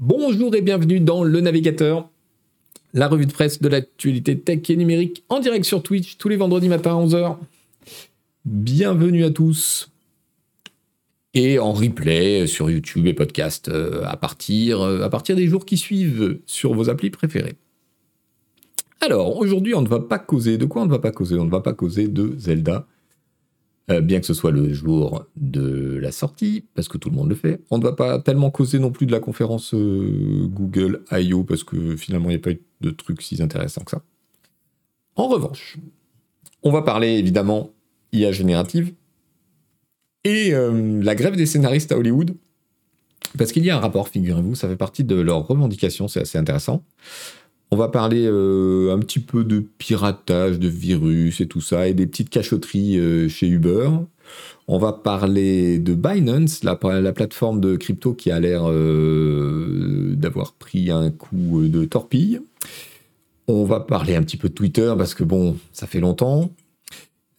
Bonjour et bienvenue dans Le Navigateur, la revue de presse de l'actualité tech et numérique en direct sur Twitch tous les vendredis matin à 11h. Bienvenue à tous. Et en replay sur YouTube et podcast euh, à, partir, euh, à partir des jours qui suivent sur vos applis préférées. Alors, aujourd'hui, on ne va pas causer. De quoi? On ne va pas causer On ne va pas causer de Zelda. Euh, bien que ce soit le jour de la sortie, parce que tout le monde le fait. On ne va pas tellement causer non plus de la conférence Google I.O., parce que finalement, il n'y a pas eu de trucs si intéressants que ça. En revanche, on va parler évidemment IA générative, et euh, la grève des scénaristes à Hollywood. Parce qu'il y a un rapport, figurez-vous, ça fait partie de leurs revendications, c'est assez intéressant. On va parler euh, un petit peu de piratage, de virus et tout ça, et des petites cachotteries euh, chez Uber. On va parler de Binance, la, la plateforme de crypto qui a l'air d'avoir pris un coup de torpille. On va parler un petit peu de Twitter parce que bon, ça fait longtemps.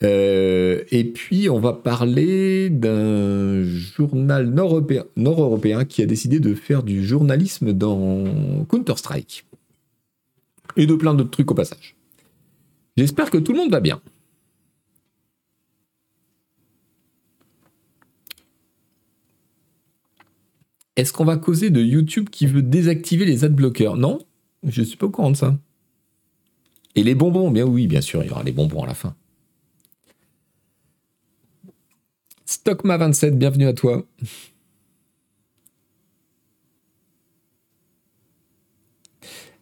Euh, et puis, on va parler d'un journal nord-européen qui a décidé de faire du journalisme dans Counter-Strike. Et de plein d'autres trucs au passage. J'espère que tout le monde va bien. Est-ce qu'on va causer de YouTube qui veut désactiver les adblockers Non, je suis pas au courant de ça. Et les bonbons, bien oui, bien sûr, il y aura les bonbons à la fin. Stockma27, bienvenue à toi.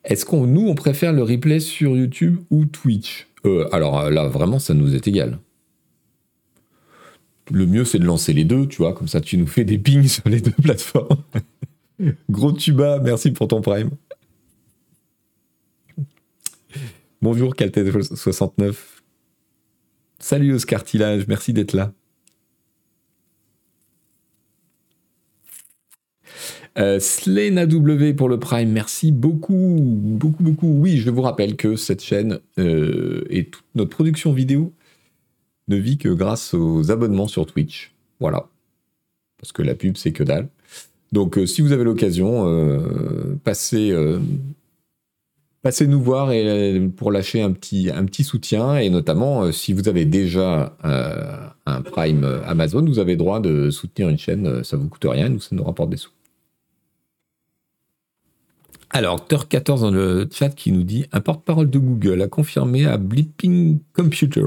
Est-ce qu'on nous on préfère le replay sur YouTube ou Twitch? Euh, Alors là vraiment ça nous est égal. Le mieux c'est de lancer les deux, tu vois, comme ça tu nous fais des pings sur les deux plateformes. Gros tuba, merci pour ton prime. Bonjour Caltet69. Salut Oscar Tillage, merci d'être là. Euh, W pour le Prime, merci beaucoup, beaucoup, beaucoup. Oui, je vous rappelle que cette chaîne euh, et toute notre production vidéo ne vit que grâce aux abonnements sur Twitch. Voilà. Parce que la pub, c'est que dalle. Donc, euh, si vous avez l'occasion, passez, passez nous voir pour lâcher un petit, un petit soutien. Et notamment, si vous avez déjà un Prime Amazon, vous avez droit de soutenir une chaîne. Ça vous coûte rien, nous, ça nous rapporte des sous. Alors, Teur14 dans le chat qui nous dit un porte-parole de Google a confirmé à Blipping Computer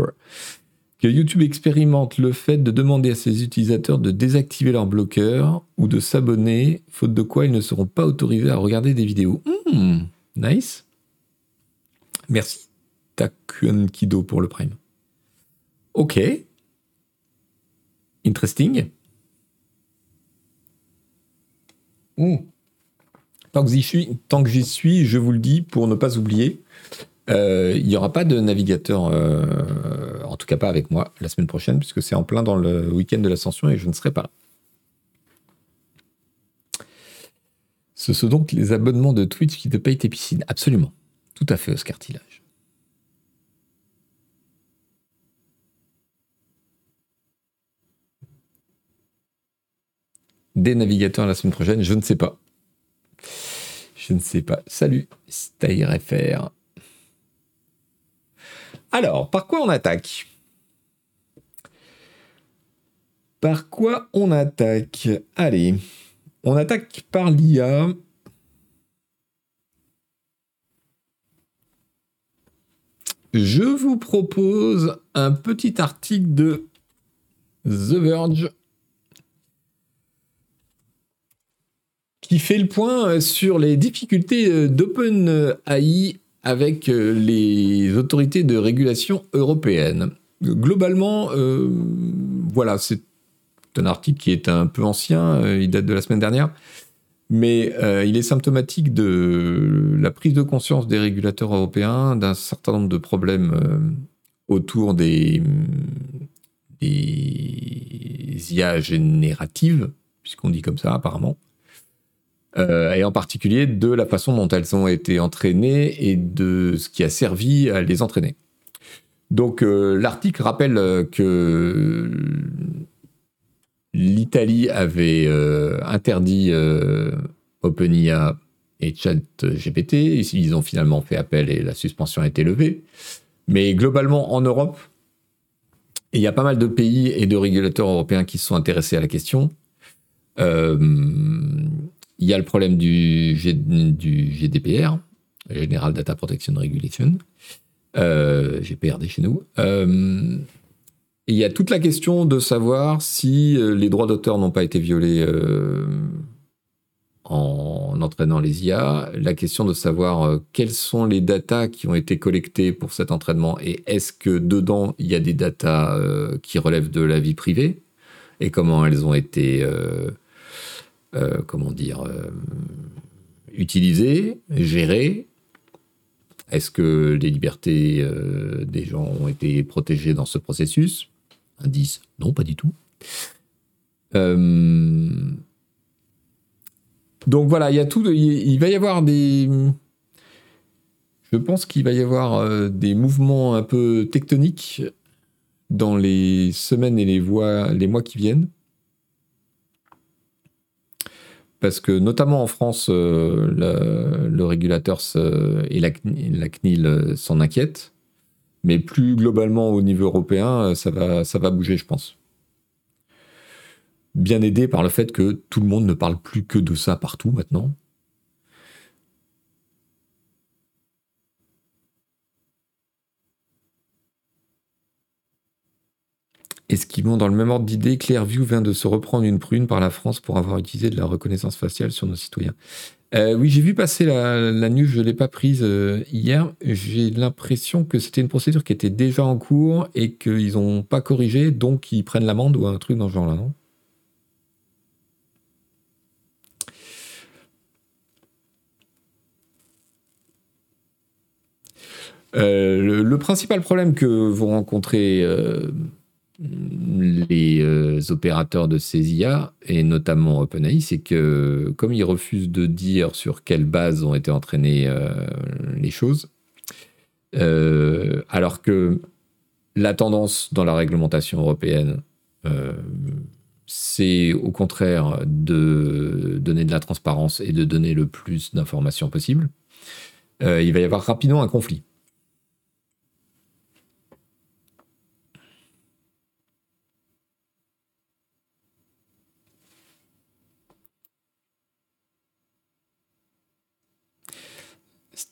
que YouTube expérimente le fait de demander à ses utilisateurs de désactiver leur bloqueur ou de s'abonner, faute de quoi ils ne seront pas autorisés à regarder des vidéos. Hmm, nice. Merci. Takun Kido pour le prime. Ok. Interesting. Hmm. Tant que j'y suis, tant que j'y suis, je vous le dis pour ne pas oublier, euh, il n'y aura pas de navigateur, euh, en tout cas pas avec moi, la semaine prochaine, puisque c'est en plein dans le week-end de l'ascension et je ne serai pas là. Ce sont donc les abonnements de Twitch qui te payent tes piscines. Absolument. Tout à fait, Oscar Tillage. Des navigateurs la semaine prochaine, je ne sais pas. Je ne sais pas. Salut, StyreFR. Alors, par quoi on attaque? Par quoi on attaque? Allez, on attaque par l'IA. Je vous propose un petit article de The Verge qui fait le point euh, sur les difficultés euh, d'OpenAI avec euh, les autorités de régulation européennes. Globalement, voilà, c'est un article qui est un peu ancien, il date de la semaine dernière, mais il est symptomatique de la prise de conscience des régulateurs européens d'un certain nombre de problèmes autour des, des IA génératives, puisqu'on dit comme ça apparemment, euh, et en particulier de la façon dont elles ont été entraînées et de ce qui a servi à les entraîner. Donc euh, l'article rappelle que l'Italie avait euh, interdit OpenIA et ChatGPT. Ils ont finalement fait appel et la suspension a été levée. Mais globalement, en Europe, il y a pas mal de pays et de régulateurs européens qui se sont intéressés à la question. Euh, il y a le problème du, GDPR, General Data Protection Regulation, euh, GPRD chez nous. Euh, il y a toute la question de savoir si euh, les droits d'auteur n'ont pas été violés en entraînant les IA, la question de savoir quelles sont les datas qui ont été collectées pour cet entraînement et est-ce que dedans il y a des datas qui relèvent de la vie privée et comment elles ont été, euh, comment dire, euh, utilisées, gérées. Est-ce que les libertés euh, des gens ont été protégées dans ce processus? Indice, non, pas du tout. Euh, donc voilà, il y a tout. Il, va y avoir des. Je pense qu'il va y avoir des mouvements un peu tectoniques dans les semaines et les mois qui viennent. Parce que notamment en France, euh, le, régulateur se- et la, CNI la CNIL euh, s'en inquiètent. Mais plus globalement au niveau européen, euh, ça va bouger, je pense. Bien aidé par le fait que tout le monde ne parle plus que de ça partout maintenant. Esquivons dans le même ordre d'idée, Clearview vient de se reprendre une prune par la France pour avoir utilisé de la reconnaissance faciale sur nos citoyens. Euh, oui, j'ai vu passer la, la news, je ne l'ai pas prise euh, hier. J'ai l'impression que c'était une procédure qui était déjà en cours et qu'ils n'ont pas corrigé, donc ils prennent l'amende ou un truc dans ce genre-là, non? Euh, le, principal problème que vont rencontrer euh, les euh, opérateurs de ces IA, et notamment OpenAI, c'est que comme ils refusent de dire sur quelle base ont été entraînées euh, les choses, euh, alors que la tendance dans la réglementation européenne, c'est au contraire de donner de la transparence et de donner le plus d'informations possible, il va y avoir rapidement un conflit.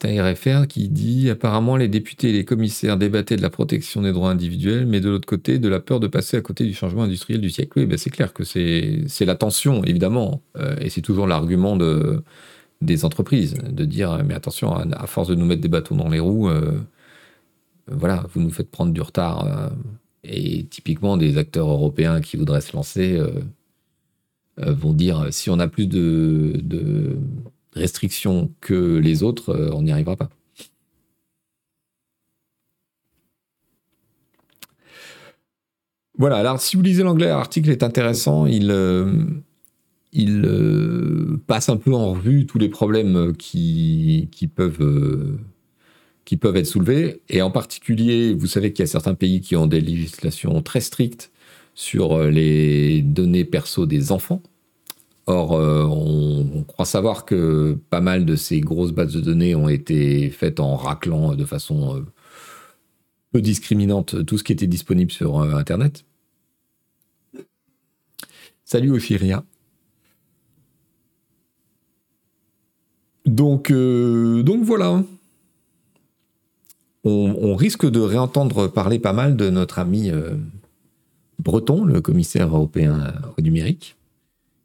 C'est un RFR qui dit apparemment les députés et les commissaires débattaient de la protection des droits individuels, mais de l'autre côté, de la peur de passer à côté du changement industriel du siècle. Oui, ben c'est clair que c'est la tension, évidemment, euh, et c'est toujours l'argument de, des entreprises, de dire mais attention, à, force de nous mettre des bâtons dans les roues, euh, voilà, vous nous faites prendre du retard. euh, et typiquement, des acteurs européens qui voudraient se lancer vont dire si on a plus de restrictions que les autres, euh, on n'y arrivera pas. Voilà, alors si vous lisez l'anglais, l'article est intéressant, il, euh, euh, passe un peu en revue tous les problèmes qui, peuvent, être soulevés, et en particulier, vous savez qu'il y a certains pays qui ont des législations très strictes sur les données perso des enfants. Or, euh, on, croit savoir que pas mal de ces grosses bases de données ont été faites en raclant de façon euh, peu discriminante tout ce qui était disponible sur euh, Internet. Salut Oshiria. Donc, donc voilà. On, risque de réentendre parler pas mal de notre ami Breton, le commissaire européen au numérique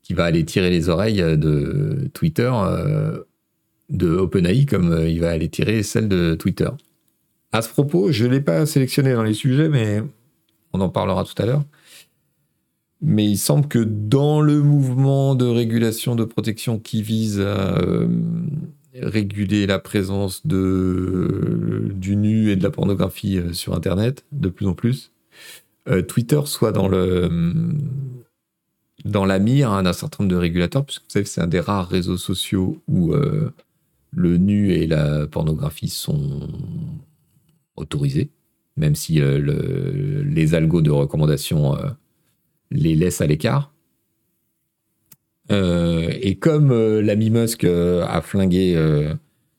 qui va aller tirer les oreilles de Twitter, euh, de OpenAI, comme euh, il va aller tirer celles de Twitter. À ce propos, je ne l'ai pas sélectionné dans les sujets, mais on en parlera tout à l'heure. Mais il semble que dans le mouvement de régulation de protection qui vise à euh, réguler la présence de, du nu et de la pornographie euh, sur Internet, de plus en plus, euh, Twitter soit dans le dans la mire hein, d'un certain nombre de régulateurs, puisque vous savez c'est un des rares réseaux sociaux où euh, le nu et la pornographie sont autorisés, même si euh, le- les algos de recommandation euh, les laissent à l'écart. et comme l'ami Musk a flingué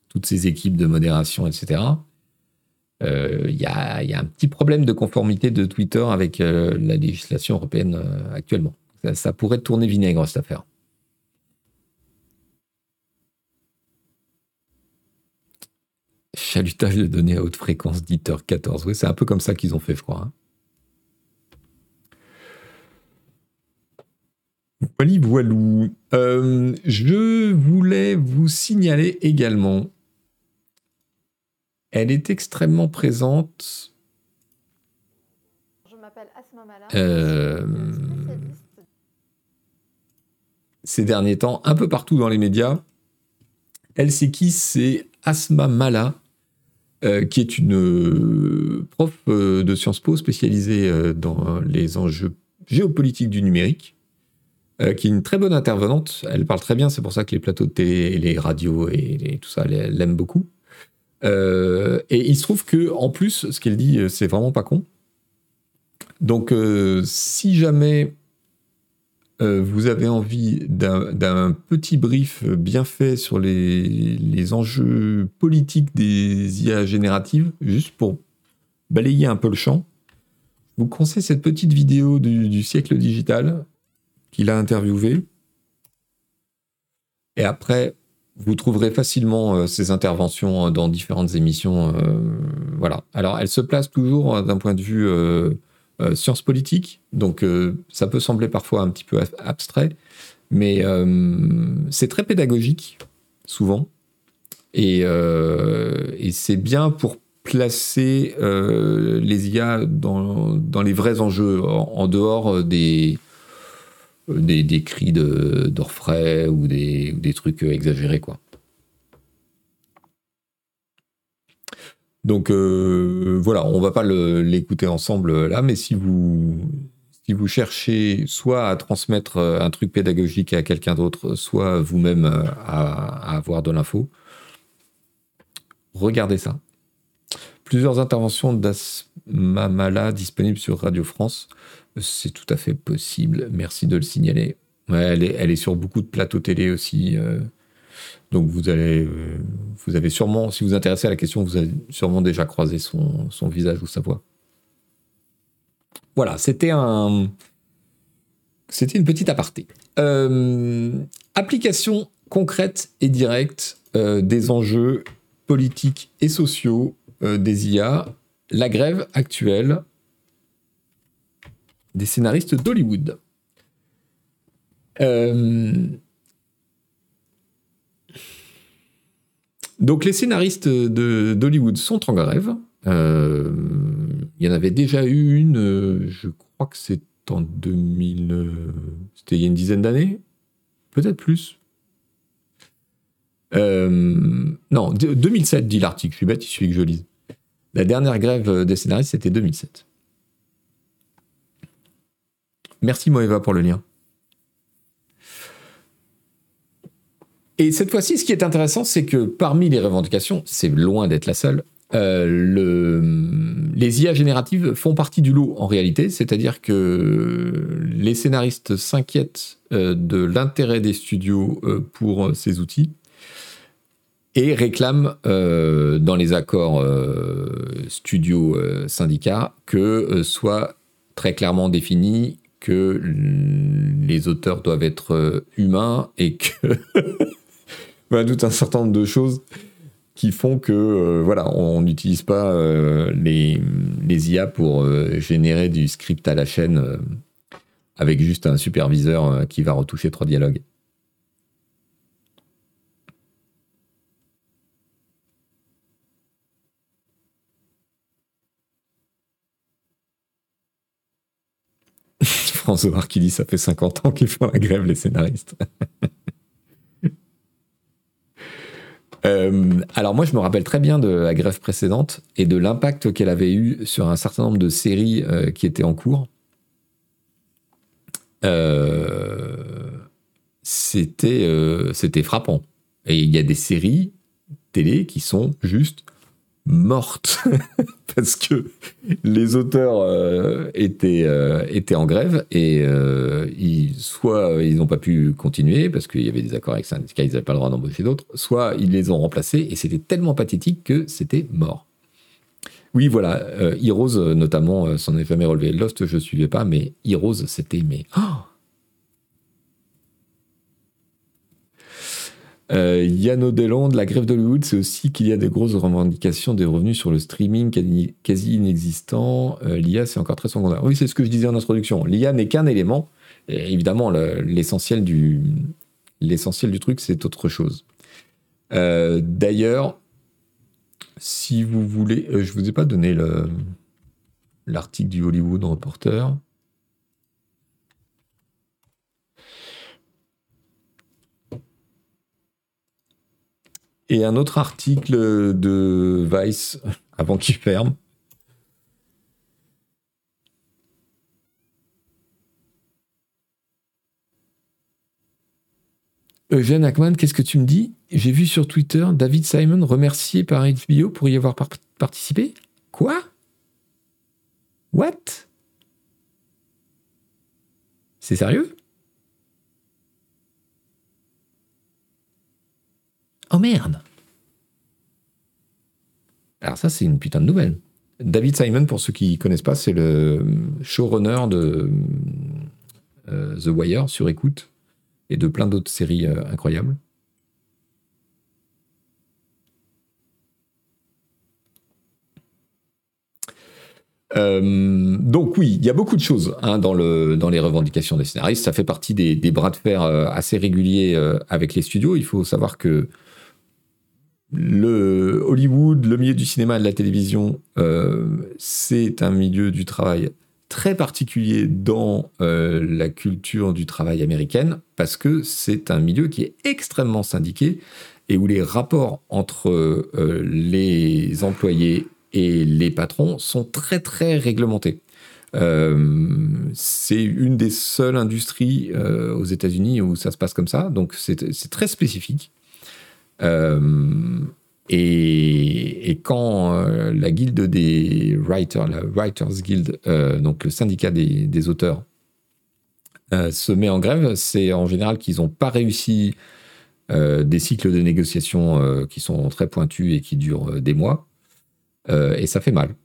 toutes ses équipes de modération, etc., il y, a, un petit problème de conformité de Twitter avec la législation européenne actuellement. Ça, pourrait tourner vinaigre, cette affaire. Chalutage de données à haute fréquence d'ITER 14. Oui, c'est un peu comme ça qu'ils ont fait, je crois. Hein. Voilou. Euh, je voulais vous signaler également. Elle est extrêmement présente. Je m'appelle Asma Mala. Euh, ces derniers temps, un peu partout dans les médias. Elle, c'est qui C'est Asma Mala, euh, qui est une euh, prof euh, de Sciences Po spécialisée dans les enjeux géopolitiques du numérique, qui est une très bonne intervenante. Elle parle très bien, c'est pour ça que les plateaux de télé et les radios et, tout ça, elle l'aime beaucoup. et il se trouve que, en plus, ce qu'elle dit, c'est vraiment pas con. Donc, si jamais euh, vous avez envie d'un petit brief bien fait sur les, enjeux politiques des IA génératives, juste pour balayer un peu le champ, vous conseille cette petite vidéo du, siècle digital qu'il a interviewé. Et après, vous trouverez facilement euh, ses interventions dans différentes émissions. Euh, voilà. Alors, elle se place toujours d'un point de vue euh, sciences politiques, donc euh, ça peut sembler parfois un petit peu abstrait, mais euh, c'est très pédagogique, souvent, et, c'est bien pour placer les IA dans, les vrais enjeux, en, dehors des, des, cris d'orfraie ou des, des trucs exagérés, quoi. Donc euh, voilà, on va pas l'écouter ensemble euh, là, mais si vous si vous cherchez soit à transmettre euh, un truc pédagogique à quelqu'un d'autre, soit vous-même à, avoir de l'info, regardez ça. Plusieurs interventions d'Asmamala disponibles sur Radio France. C'est tout à fait possible. Merci de le signaler. elle, est, elle, est, sur beaucoup de plateaux télé aussi. Donc vous allez, euh, vous avez sûrement, si vous vous intéressez à la question, vous avez sûrement déjà croisé son, visage ou sa voix. Voilà, c'était un, c'était une petite aparté. Euh, application concrète et directe euh, des enjeux politiques et sociaux des IA, la grève actuelle des scénaristes d'Hollywood. Donc les scénaristes d'Hollywood sont en grève. Euh, il y en avait déjà eu une, euh, je crois que c'est en 2000... Euh, c'était il y a une dizaine d'années Peut-être plus. non, 2007 dit l'article, je suis bête, il suffit que je lise. La dernière grève des scénaristes, c'était 2007. Merci Moeva pour le lien. Et cette fois-ci, ce qui est intéressant, c'est que parmi les revendications, c'est loin d'être la seule, euh, le, les IA génératives font partie du lot en réalité, c'est-à-dire que les scénaristes s'inquiètent euh, de l'intérêt des studios euh, pour ces outils et réclament dans les accords studio-syndicats que soit très clairement défini que les auteurs doivent être humains et que tout un certain nombre de choses qui font que euh, voilà, on n'utilise pas euh, les, les, IA pour euh, générer du script à la chaîne avec juste un superviseur qui va retoucher trois dialogues. François qui dit ça fait 50 ans qu'ils font la grève les scénaristes. Euh, alors moi, je me rappelle très bien de la grève précédente et de l'impact qu'elle avait eu sur un certain nombre de séries euh, qui étaient en cours. Euh, c'était frappant. Et il y a des séries télé qui sont juste morte parce que les auteurs euh, étaient, euh, étaient en grève et euh, ils, soit ils n'ont pas pu continuer parce qu'il y avait des accords avec syndicats, ils n'avaient pas le droit d'embaucher d'autres, soit ils les ont remplacés et c'était tellement pathétique que c'était mort. Oui, voilà, Heroes notamment, s'en est jamais relevé. Lost, je ne suivais pas, mais Heroes, c'était mais. Oh Euh, Yann Odelon, de la grève d'Hollywood, c'est aussi qu'il y a des grosses revendications des revenus sur le streaming quasi inexistant. Euh, L'IA, c'est encore très secondaire. Oui, c'est ce que je disais en introduction. L'IA n'est qu'un élément. Évidemment, l'essentiel du, l'essentiel du truc, c'est autre chose. Euh, d'ailleurs, si vous voulez, je vous ai pas donné l'article du Hollywood Reporter. Et un autre article de Vice avant qu'il ferme. Eugène Ackman, qu'est-ce que tu me dis? J'ai vu sur Twitter David Simon remercié par HBO pour y avoir participé. Quoi? What? C'est sérieux? Oh merde Alors ça, c'est une putain de nouvelle. David Simon, pour ceux qui ne connaissent pas, c'est le showrunner de euh, The Wire sur écoute et de plein d'autres séries euh, incroyables. Euh, donc oui, il y a beaucoup de choses hein, dans, le, dans les revendications des scénaristes. Ça fait partie des bras de fer assez réguliers avec les studios. Il faut savoir que le Hollywood, le milieu du cinéma et de la télévision, euh, c'est un milieu du travail très particulier dans euh, la culture du travail américaine parce que c'est un milieu qui est extrêmement syndiqué et où les rapports entre euh, les employés et les patrons sont très très réglementés. c'est une des seules industries aux États-Unis où ça se passe comme ça, donc c'est très spécifique. Euh, et, quand euh, la guilde des writers, la Writers Guild, euh, donc le syndicat des, auteurs, se met en grève, c'est en général qu'ils n'ont pas réussi des cycles de négociation qui sont très pointus et qui durent des mois. et ça fait mal.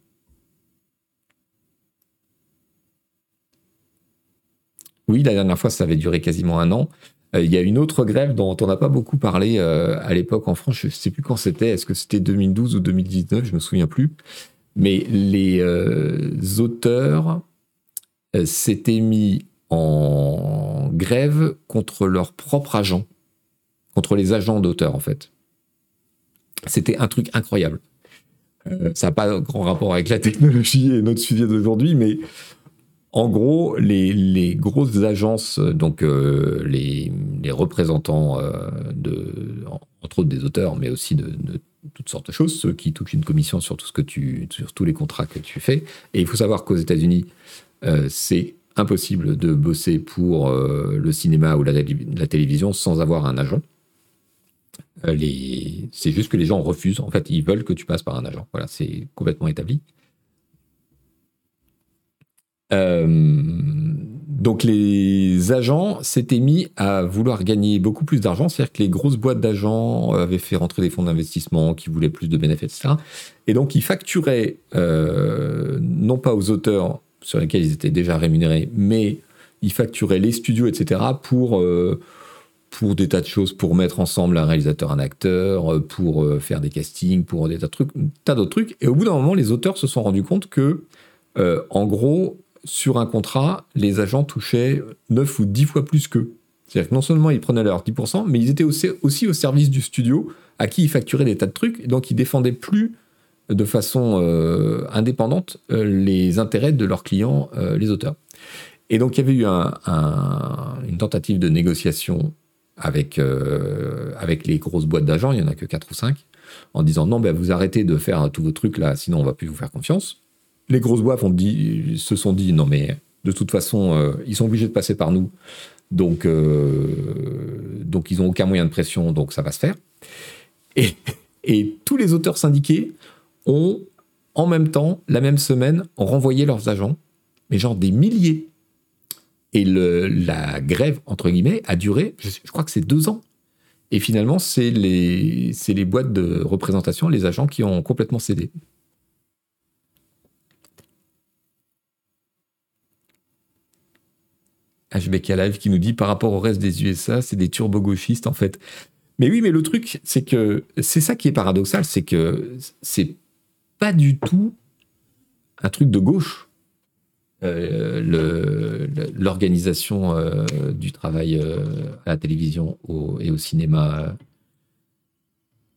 Oui, la dernière fois, ça avait duré quasiment un an. Euh, il y a une autre grève dont on n'a pas beaucoup parlé euh, à l'époque en France. Je ne sais plus quand c'était. Est-ce que c'était 2012 ou 2019 Je me souviens plus. Mais les euh, auteurs s'étaient mis en grève contre leurs propres agents, contre les agents d'auteurs en fait. C'était un truc incroyable. ça n'a pas grand rapport avec la technologie et notre sujet d'aujourd'hui, mais en gros, les, grosses agences, donc euh, les, représentants euh, entre autres des auteurs, mais aussi de, toutes sortes de choses, ceux qui touchent une commission sur tout ce que tu, sur tous les contrats que tu fais. Et il faut savoir qu'aux États-Unis, euh, c'est impossible de bosser pour le cinéma ou la, la, télévision sans avoir un agent. c'est juste que les gens refusent. En fait, ils veulent que tu passes par un agent. Voilà, c'est complètement établi. Euh, donc les agents s'étaient mis à vouloir gagner beaucoup plus d'argent, c'est-à-dire que les grosses boîtes d'agents avaient fait rentrer des fonds d'investissement qui voulaient plus de bénéfices, etc. Et donc ils facturaient euh, non pas aux auteurs sur lesquels ils étaient déjà rémunérés, mais ils facturaient les studios, etc. pour euh, pour des tas de choses, pour mettre ensemble un réalisateur, un acteur, pour faire des castings, pour des tas de trucs, tas d'autres trucs. Et au bout d'un moment, les auteurs se sont rendus compte que, en gros, sur un contrat, les agents touchaient 9 ou 10 fois plus qu'eux. C'est-à-dire que non seulement ils prenaient leurs 10%, mais ils étaient aussi, au service du studio à qui ils facturaient des tas de trucs, et donc ils défendaient plus de façon euh, indépendante euh, les intérêts de leurs clients, euh, les auteurs. Et donc il y avait eu une tentative de négociation avec, avec les grosses boîtes d'agents, il n'y en a que 4 ou 5, en disant non, ben, vous arrêtez de faire tous vos trucs là, sinon on va plus vous faire confiance les grosses boîtes ont dit, se sont dit non mais de toute façon euh, ils sont obligés de passer par nous donc euh, donc ils ont aucun moyen de pression donc ça va se faire et, tous les auteurs syndiqués ont, en même temps, la même semaine, renvoyé leurs agents, mais genre des milliers. Et la grève, entre guillemets, a duré, je, je crois que c'est deux ans. Et finalement, c'est les, c'est les boîtes de représentation, les agents qui ont complètement cédé. HBK Live qui nous dit par rapport au reste des USA, c'est des turbo-gauchistes en fait. Mais oui, mais le truc, c'est que c'est ça qui est paradoxal, c'est que c'est pas du tout un truc de gauche. Euh, l'organisation euh, du travail euh, à la télévision et au cinéma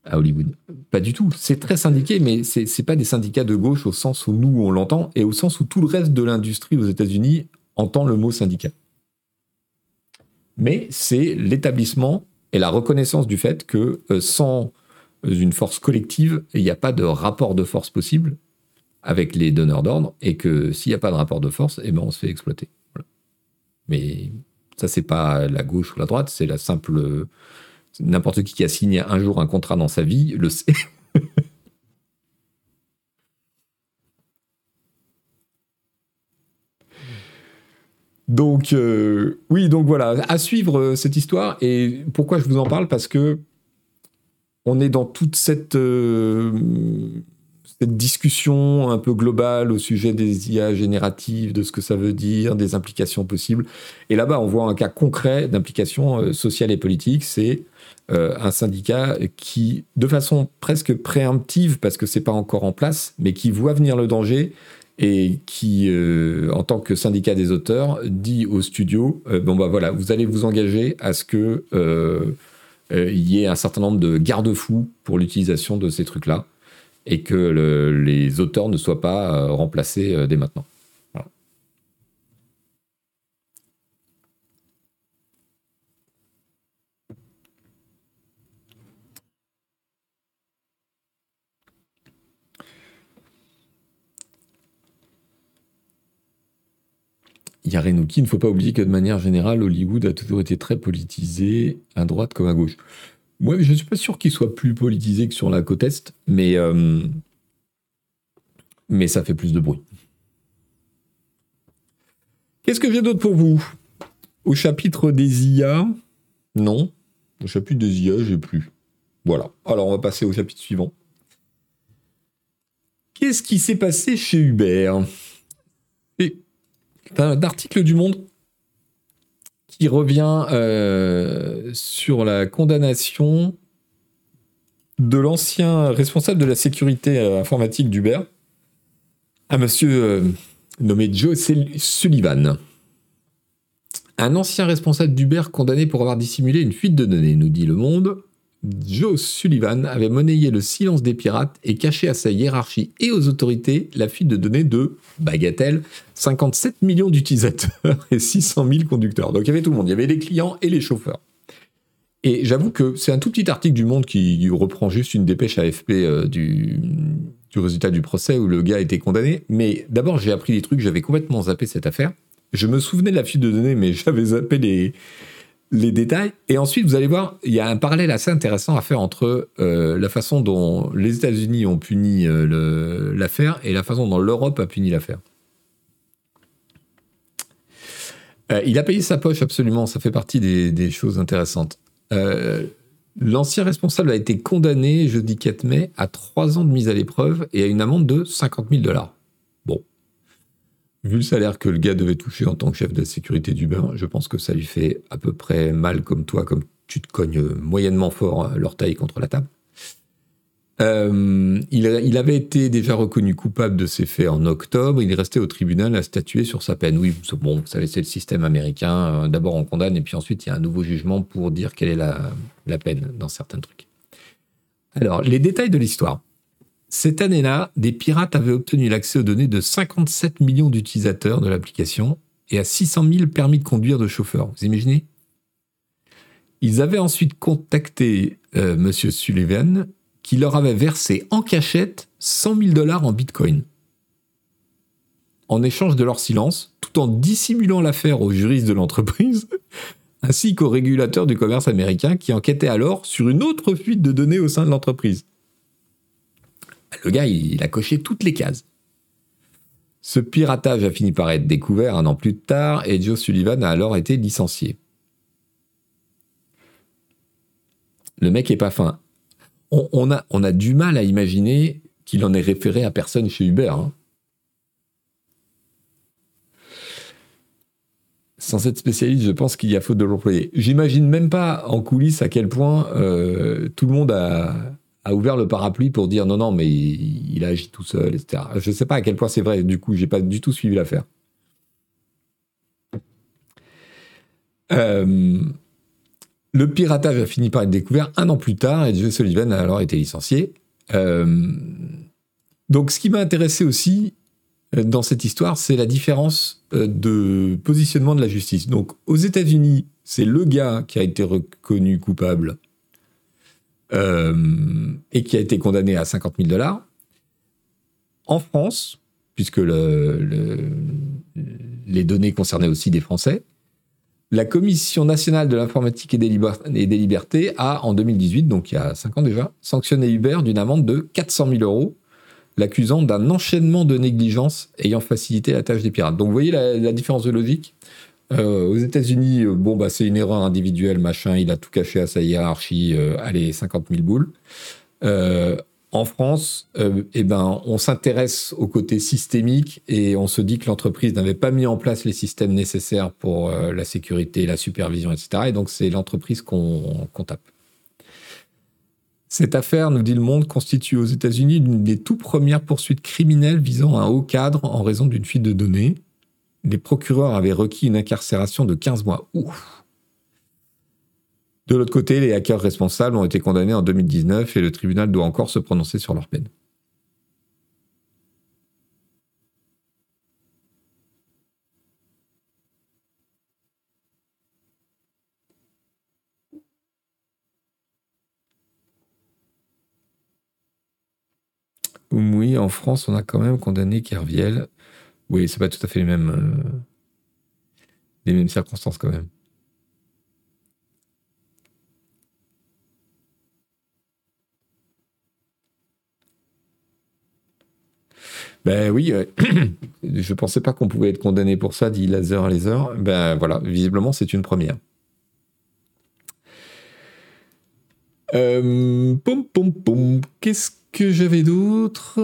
à Hollywood. Pas du tout. C'est très syndiqué, mais c'est pas des syndicats de gauche au sens où nous on l'entend et au sens où tout le reste de l'industrie aux États-Unis entend le mot syndicat mais c'est l'établissement et la reconnaissance du fait que euh, sans une force collective, il n'y a pas de rapport de force possible avec les donneurs d'ordre, et que s'il n'y a pas de rapport de force, eh ben on se fait exploiter. Mais ça, c'est pas la gauche ou la droite, c'est la simple. N'importe qui qui a signé un jour un contrat dans sa vie le sait. Donc, euh, oui, donc voilà, à suivre euh, cette histoire. Et pourquoi je vous en parle? Parce que on est dans toute cette, euh, discussion un peu globale au sujet des IA génératives, de ce que ça veut dire, des implications possibles. Et là-bas, on voit un cas concret d'implication sociale et politique. C'est un syndicat qui, de façon presque préemptive, parce que c'est pas encore en place, mais qui voit venir le danger et qui, euh, en tant que syndicat des auteurs, dit au studio euh, bon bah voilà, vous allez vous engager à ce que euh, il y ait un certain nombre de garde-fous pour l'utilisation de ces trucs-là et que les auteurs ne soient pas remplacés dès maintenant. Yarenouki, il ne faut pas oublier que de manière générale, Hollywood a toujours été très politisé, à droite comme à gauche. Moi, je ne suis pas sûr qu'il soit plus politisé que sur la côte Est, mais, euh, ça fait plus de bruit. Qu'est-ce que j'ai d'autre pour vous? Au chapitre des IA Non. Au chapitre des IA, j'ai plus. Voilà. Alors, on va passer au chapitre suivant. Qu'est-ce qui s'est passé chez Hubert? Un article du Monde qui revient euh, sur la condamnation de l'ancien responsable de la sécurité euh, informatique d'Uber, un monsieur euh, nommé Joe Sullivan. Un ancien responsable d'Uber condamné pour avoir dissimulé une fuite de données, nous dit Le Monde. Joe Sullivan avait monnayé le silence des pirates et caché à sa hiérarchie et aux autorités la fuite de données de, bagatelle, 57 millions d'utilisateurs et 600 000 conducteurs. Donc il y avait tout le monde, il y avait les clients et les chauffeurs. Et j'avoue que c'est un tout petit article du Monde qui reprend juste une dépêche AFP euh, du, du résultat du procès où le gars a été condamné. Mais d'abord, j'ai appris des trucs, j'avais complètement zappé cette affaire. Je me souvenais de la fuite de données, mais j'avais zappé les, les détails. Et ensuite, vous allez voir, il y a un parallèle assez intéressant à faire entre euh, la façon dont les États-Unis ont puni euh, l'affaire et la façon dont l'Europe a puni l'affaire. Euh, il a payé sa poche, absolument, ça fait partie des, choses intéressantes. L'ancien responsable a été condamné jeudi 4 mai à trois ans de mise à l'épreuve et à une amende de 50 000 dollars. Vu le salaire que le gars devait toucher en tant que chef de la sécurité du bain, je pense que ça lui fait à peu près mal comme toi, comme tu te cognes moyennement fort l'orteil contre la table. Euh, il, avait été déjà reconnu coupable de ces faits en octobre. Il est resté au tribunal à statuer sur sa peine. Oui, bon, vous savez, c'est le système américain. Euh, d'abord, on condamne et puis ensuite, il y a un nouveau jugement pour dire quelle est la, la peine dans certains trucs. Alors, les détails de l'histoire. Cette année-là, des pirates avaient obtenu l'accès aux données de 57 millions d'utilisateurs de l'application et à 600 000 permis de conduire de chauffeurs. Vous imaginez? Ils avaient ensuite contacté euh, M. Sullivan, qui leur avait versé en cachette 100 000 dollars en bitcoin. En échange de leur silence, tout en dissimulant l'affaire aux juristes de l'entreprise, ainsi qu'aux régulateurs du commerce américain qui enquêtaient alors sur une autre fuite de données au sein de l'entreprise. Le gars, il, a coché toutes les cases. Ce piratage a fini par être découvert un an plus tard et Joe Sullivan a alors été licencié. Le mec est pas fin. On, a, du mal à imaginer qu'il en ait référé à personne chez Uber. Hein. Sans être spécialiste, je pense qu'il y a faute de l'employé. J'imagine même pas en coulisses à quel point euh, tout le monde a, ouvert le parapluie pour dire non, non, mais il, a agi tout seul, etc. Je ne sais pas à quel point c'est vrai. Du coup, j'ai pas du tout suivi l'affaire. Euh, le piratage a fini par être découvert un an plus tard et Joe Sullivan a alors été licencié. Euh, donc, ce qui m'a intéressé aussi, euh, dans cette histoire, c'est la différence de positionnement de la justice. Donc, aux États-Unis, c'est le gars qui a été reconnu coupable et qui a été condamné à 50 000 dollars. En France, puisque le, les données concernaient aussi des Français, la Commission nationale de l'informatique et, des libertés a, en 2018, donc il y a 5 ans déjà, sanctionné Uber d'une amende de 400 000 euros l'accusant d'un enchaînement de négligences ayant facilité la tâche des pirates. Donc vous voyez la, différence de logique? Euh, aux États-Unis, euh, bon, bah, c'est une erreur individuelle, machin, il a tout caché à sa hiérarchie, euh, allez, 50 000 boules. en France, eh ben, on s'intéresse au côté systémique et on se dit que l'entreprise n'avait pas mis en place les systèmes nécessaires pour la sécurité, la supervision, etc. Et donc, c'est l'entreprise qu'on tape. Cette affaire, nous dit le Monde, constitue aux États-Unis l'une des tout premières poursuites criminelles visant un haut cadre en raison d'une fuite de données. Les procureurs avaient requis une incarcération de 15 mois. Ouf. De l'autre côté, les hackers responsables ont été condamnés en 2019 et le tribunal doit encore se prononcer sur leur peine. Oui, en France, on a quand même condamné Kerviel. Oui, c'est pas tout à fait les mêmes, euh, les mêmes circonstances quand même. Ben oui, je je pensais pas qu'on pouvait être condamné pour ça, dit Laser Laser. Ben voilà, visiblement c'est une première. Euh, pom pom pom, qu'est-ce que j'avais d'autre?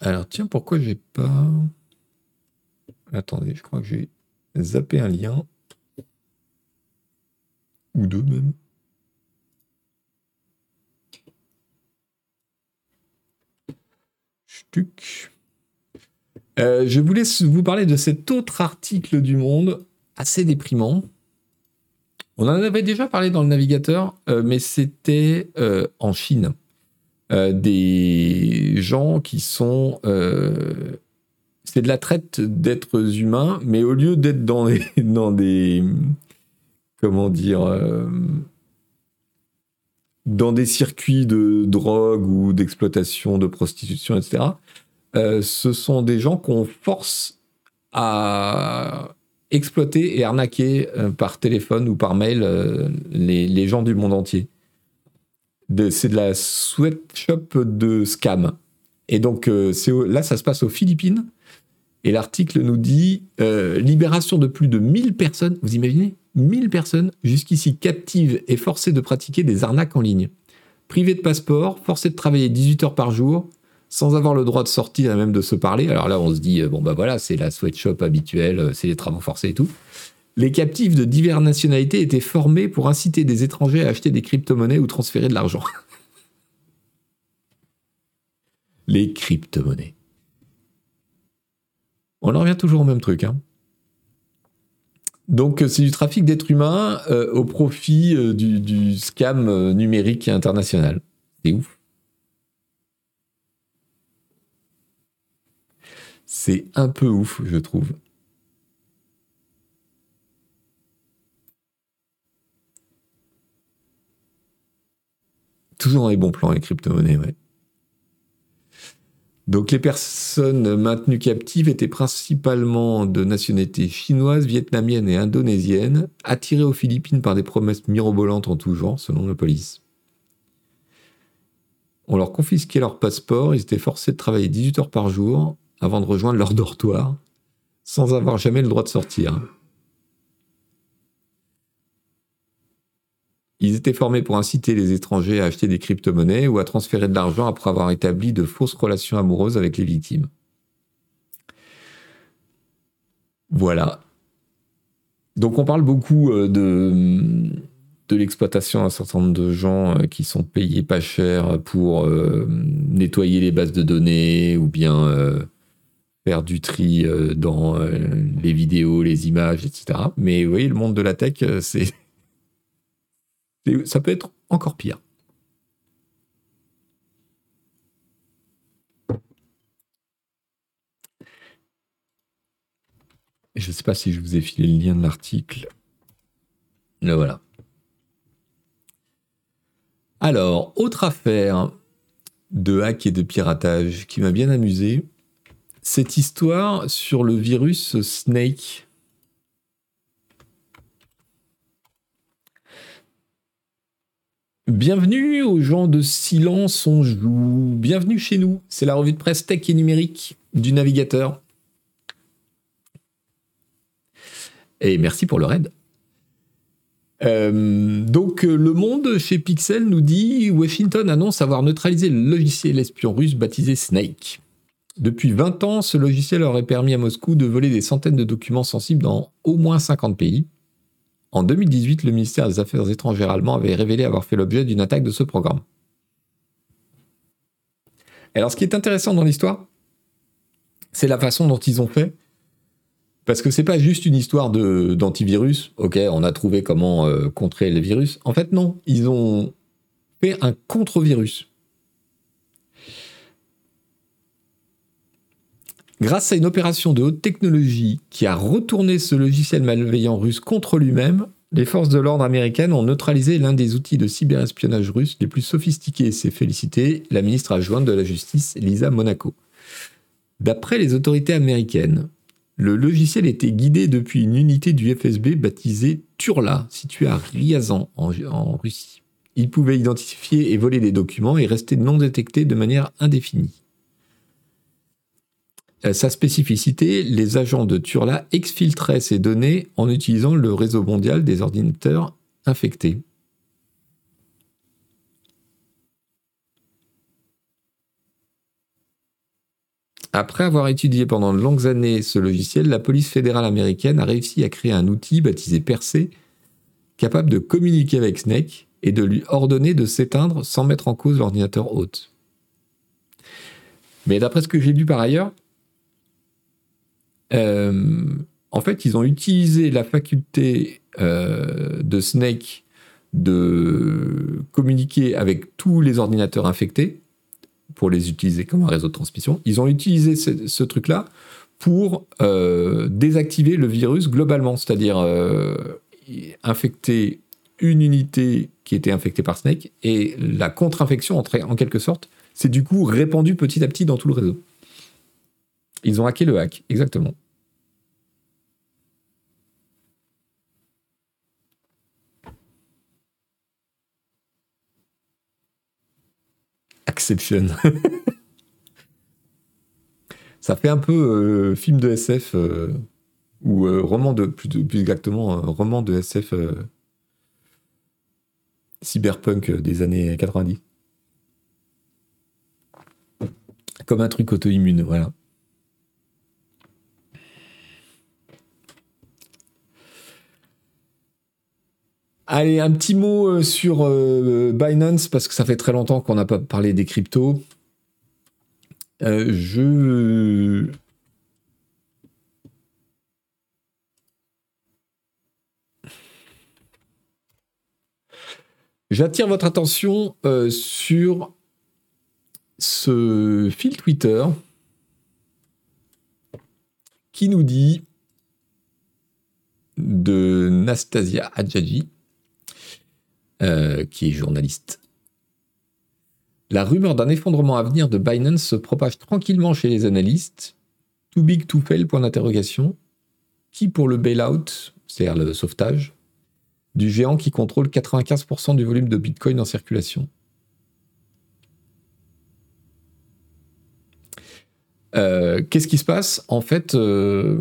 Alors tiens, pourquoi j'ai pas... Attendez, je crois que j'ai zappé un lien. Ou deux même. Stuc. Euh, je voulais vous parler de cet autre article du Monde, assez déprimant, on en avait déjà parlé dans le navigateur, euh, mais c'était euh, en Chine. Euh, des gens qui sont... c'est de la traite d'êtres humains, mais au lieu d'être dans des, dans des... Comment dire dans des circuits de drogue ou d'exploitation, de prostitution, etc., ce sont des gens qu'on force à exploiter et arnaquer euh, par téléphone ou par mail euh, les, gens du monde entier. C'est de la sweatshop de scam. Et donc euh, là, ça se passe aux Philippines. Et l'article nous dit libération de plus de 1000 personnes. Vous imaginez 1000 personnes jusqu'ici captives et forcées de pratiquer des arnaques en ligne. Privées de passeport, forcées de travailler 18 heures par jour, sans avoir le droit de sortir et même de se parler. Alors là, on se dit, euh, bon, bah voilà, c'est la sweatshop habituelle, euh, c'est les travaux forcés et tout. Les captifs de diverses nationalités étaient formés pour inciter des étrangers à acheter des crypto-monnaies ou transférer de l'argent. les crypto-monnaies. On en revient toujours au même truc. Hein. Donc c'est du trafic d'êtres humains euh, au profit du, du, scam numérique international. C'est ouf. C'est un peu ouf, je trouve. Toujours dans les bons plans, les crypto-monnaies, ouais. Donc les personnes maintenues captives étaient principalement de nationalité chinoise, vietnamienne et indonésienne, attirées aux Philippines par des promesses mirobolantes en tout genre, selon la police. On leur confisquait leur passeport, ils étaient forcés de travailler 18 heures par jour avant de rejoindre leur dortoir, sans avoir jamais le droit de sortir. Ils étaient formés pour inciter les étrangers à acheter des crypto-monnaies ou à transférer de l'argent après avoir établi de fausses relations amoureuses avec les victimes. Voilà. Donc on parle beaucoup euh, de, de l'exploitation d'un certain nombre de gens euh, qui sont payés pas cher pour euh, nettoyer les bases de données ou bien faire du tri dans les vidéos, les images, etc. Mais vous voyez, le monde de la tech, c'est ça peut être encore pire. Je ne sais pas si je vous ai filé le lien de l'article. Le voilà. Alors, autre affaire de hack et de piratage qui m'a bien amusé, cette histoire sur le virus Snake. Bienvenue aux gens de Silence on joue. Bienvenue chez nous. C'est la revue de presse tech et numérique du navigateur. Et merci pour le raid. Euh, donc euh, Le Monde chez Pixel nous dit Washington annonce avoir neutralisé le logiciel espion russe baptisé Snake. Depuis 20 ans, ce logiciel aurait permis à Moscou de voler des centaines de documents sensibles dans au moins 50 pays. En 2018, le ministère des Affaires étrangères allemand avait révélé avoir fait l'objet d'une attaque de ce programme. Alors, ce qui est intéressant dans l'histoire, c'est la façon dont ils ont fait. Parce que c'est pas juste une histoire d'antivirus. Ok, on a trouvé comment euh, contrer le virus. En fait, non. Ils ont fait un contre-virus. Grâce à une opération de haute technologie qui a retourné ce logiciel malveillant russe contre lui-même, les forces de l'ordre américaines ont neutralisé l'un des outils de cyberespionnage russe les plus sophistiqués. C'est félicité la ministre adjointe de la Justice, Lisa Monaco. D'après les autorités américaines, le logiciel était guidé depuis une unité du FSB baptisée Turla, située à Ryazan, en, en Russie. Il pouvait identifier et voler des documents et rester non détecté de manière indéfinie. Euh, sa spécificité, les agents de Turla exfiltraient ces données en utilisant le réseau mondial des ordinateurs infectés. Après avoir étudié pendant de longues années ce logiciel, la police fédérale américaine a réussi à créer un outil baptisé Percé, capable de communiquer avec Snake et de lui ordonner de s'éteindre sans mettre en cause l'ordinateur hôte. Mais d'après ce que j'ai lu par ailleurs, euh, en fait, ils ont utilisé la faculté euh, de Snake de communiquer avec tous les ordinateurs infectés pour les utiliser comme un réseau de transmission. Ils ont utilisé ce, truc-là pour euh, désactiver le virus globalement, c'est-à-dire infecter une unité qui était infectée par Snake et la contre-infection en quelque sorte, c'est du coup répandu petit à petit dans tout le réseau. Ils ont hacké le hack, exactement. Exception. Ça fait un peu euh, film de SF euh, ou euh, roman de plus, exactement roman de SF cyberpunk des années 90. Comme un truc auto-immune, voilà. Allez, un petit mot euh, sur euh, Binance, parce que ça fait très longtemps qu'on n'a pas parlé des cryptos. Euh, je... J'attire votre attention sur ce fil Twitter qui nous dit de Nastasia Adjaji euh, qui est journaliste. La rumeur d'un effondrement à venir de Binance se propage tranquillement chez les analystes. Too big to fail, point d'interrogation. Qui pour le bailout, c'est-à-dire le sauvetage, du géant qui contrôle 95% du volume de Bitcoin en circulation? Euh, qu'est-ce qui se passe? En fait, euh,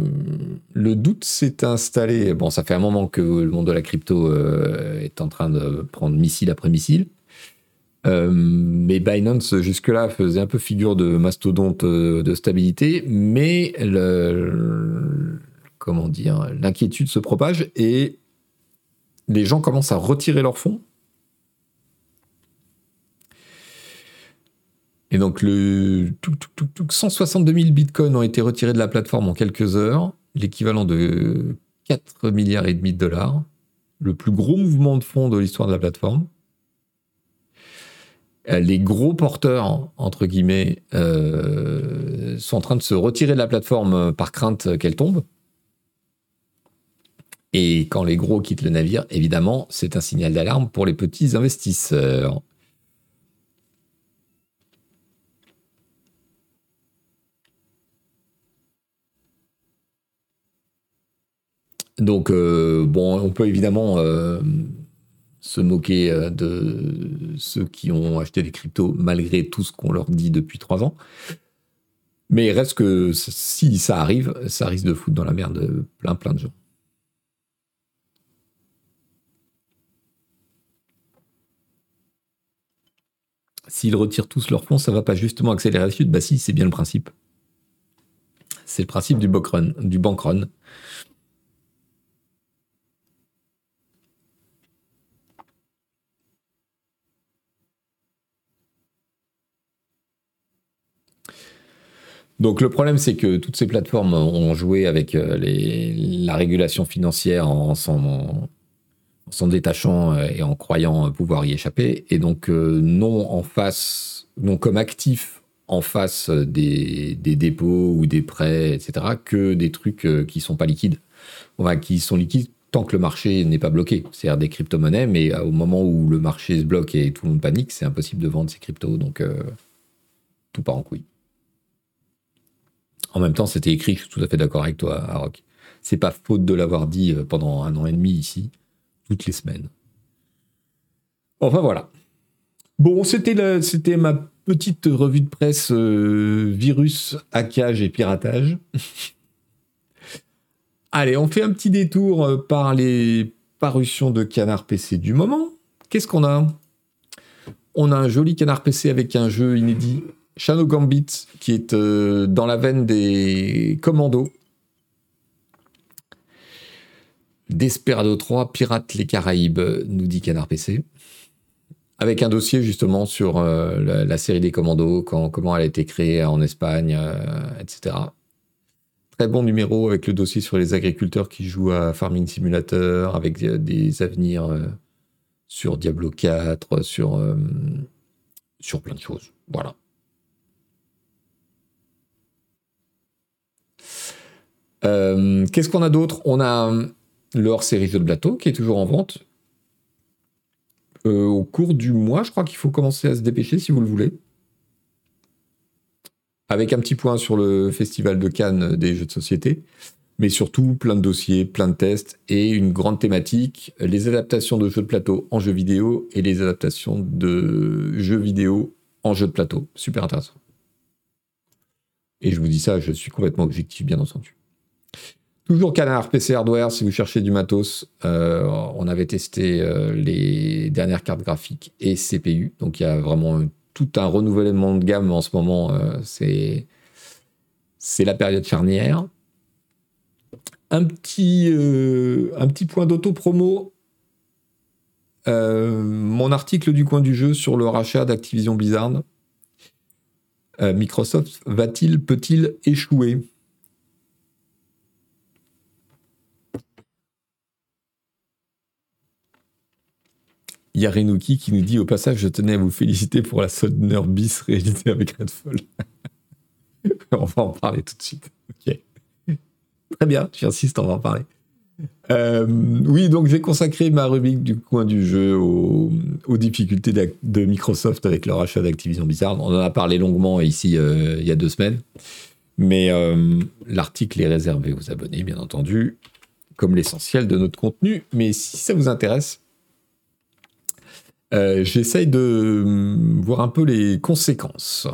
le doute s'est installé. Bon, ça fait un moment que le monde de la crypto euh, est en train de prendre missile après missile. mais Binance, jusque-là, faisait un peu figure de mastodonte de stabilité, mais comment dire, l'inquiétude se propage et les gens commencent à retirer leurs fonds Et donc, le, 162 000 bitcoins ont été retirés de la plateforme en quelques heures, l'équivalent de 4 milliards et demi de dollars, le plus gros mouvement de fonds de l'histoire de la plateforme. Euh, les gros porteurs, entre guillemets, euh, sont en train de se retirer de la plateforme par crainte qu'elle tombe. Et quand les gros quittent le navire, évidemment, c'est un signal d'alarme pour les petits investisseurs. Donc, euh, bon, on peut évidemment euh, se moquer euh, de ceux qui ont acheté des cryptos malgré tout ce qu'on leur dit depuis trois ans. Mais reste que si ça arrive, ça risque de foutre dans la merde plein plein de gens. S'ils retirent tous leurs fonds, ça va pas justement accélérer la chute Bah si, c'est bien le principe. C'est le principe du. Du bank run. Donc le problème, c'est que toutes ces plateformes ont joué avec euh, la régulation financière en s'en, détachant euh, et en croyant pouvoir y échapper, et donc euh, non en face, non comme actif en face des, dépôts ou des prêts, etc., que des trucs qui sont pas liquides, qui sont liquides tant que le marché n'est pas bloqué, c'est-à-dire des crypto-monnaies, mais au moment où le marché se bloque et tout le monde panique, c'est impossible de vendre ces cryptos, donc tout part en couille. En même temps, c'était écrit, je suis tout à fait d'accord avec toi, Aroc. C'est pas faute de l'avoir dit euh, pendant un an et demi ici, toutes les semaines. Enfin voilà. Bon, c'était ma petite revue de presse euh, virus, hackage et piratage. Allez, on fait un petit détour euh, par les parutions de Canard PC du moment. Qu'est-ce qu'on a? On a un joli Canard PC avec un jeu inédit Shadow Gambit, qui est euh, dans la veine des commandos. Desperado 3, Pirates les Caraïbes, nous dit Canard PC. Avec un dossier justement sur euh, la, série des commandos, comment elle a été créée en Espagne, euh, etc. Très bon numéro avec le dossier sur les agriculteurs qui jouent à Farming Simulator, avec des avenirs sur Diablo 4, sur, sur plein de choses. Voilà. Euh, qu'est-ce qu'on a d'autre? On a euh, le hors-série de plateau qui est toujours en vente. Euh, au cours du mois, je crois qu'il faut commencer à se dépêcher si vous le voulez. Avec un petit point sur le festival de Cannes des jeux de société, mais surtout plein de dossiers, plein de tests et une grande thématique, les adaptations de jeux de plateau en jeux vidéo et les adaptations de jeux vidéo en jeux de plateau. Super intéressant. Et je vous dis ça, je suis complètement objectif, bien entendu. Toujours Canard PC Hardware, si vous cherchez du matos, euh, on avait testé euh, les dernières cartes graphiques et CPU. Donc il y a vraiment tout un renouvellement de gamme en ce moment. Euh, c'est, la période charnière. Un petit, un petit point d'auto-promo. mon article du coin du jeu sur le rachat d'Activision Blizzard. Microsoft va-t-il, peut-il échouer? Il y a Renuki qui nous dit au passage, je tenais à vous féliciter pour la Sodner bis réalisée avec Redfall. on va en parler tout de suite. Très bien, j'insiste, on va en parler. Euh, oui, donc j'ai consacré ma rubrique du coin du jeu aux, difficultés de Microsoft avec leur achat d'Activision Blizzard. On en a parlé longuement ici euh, il y a deux semaines. Mais euh, l'article est réservé aux abonnés, bien entendu, comme l'essentiel de notre contenu. Mais si ça vous intéresse, j'essaye de hum, voir un peu les conséquences.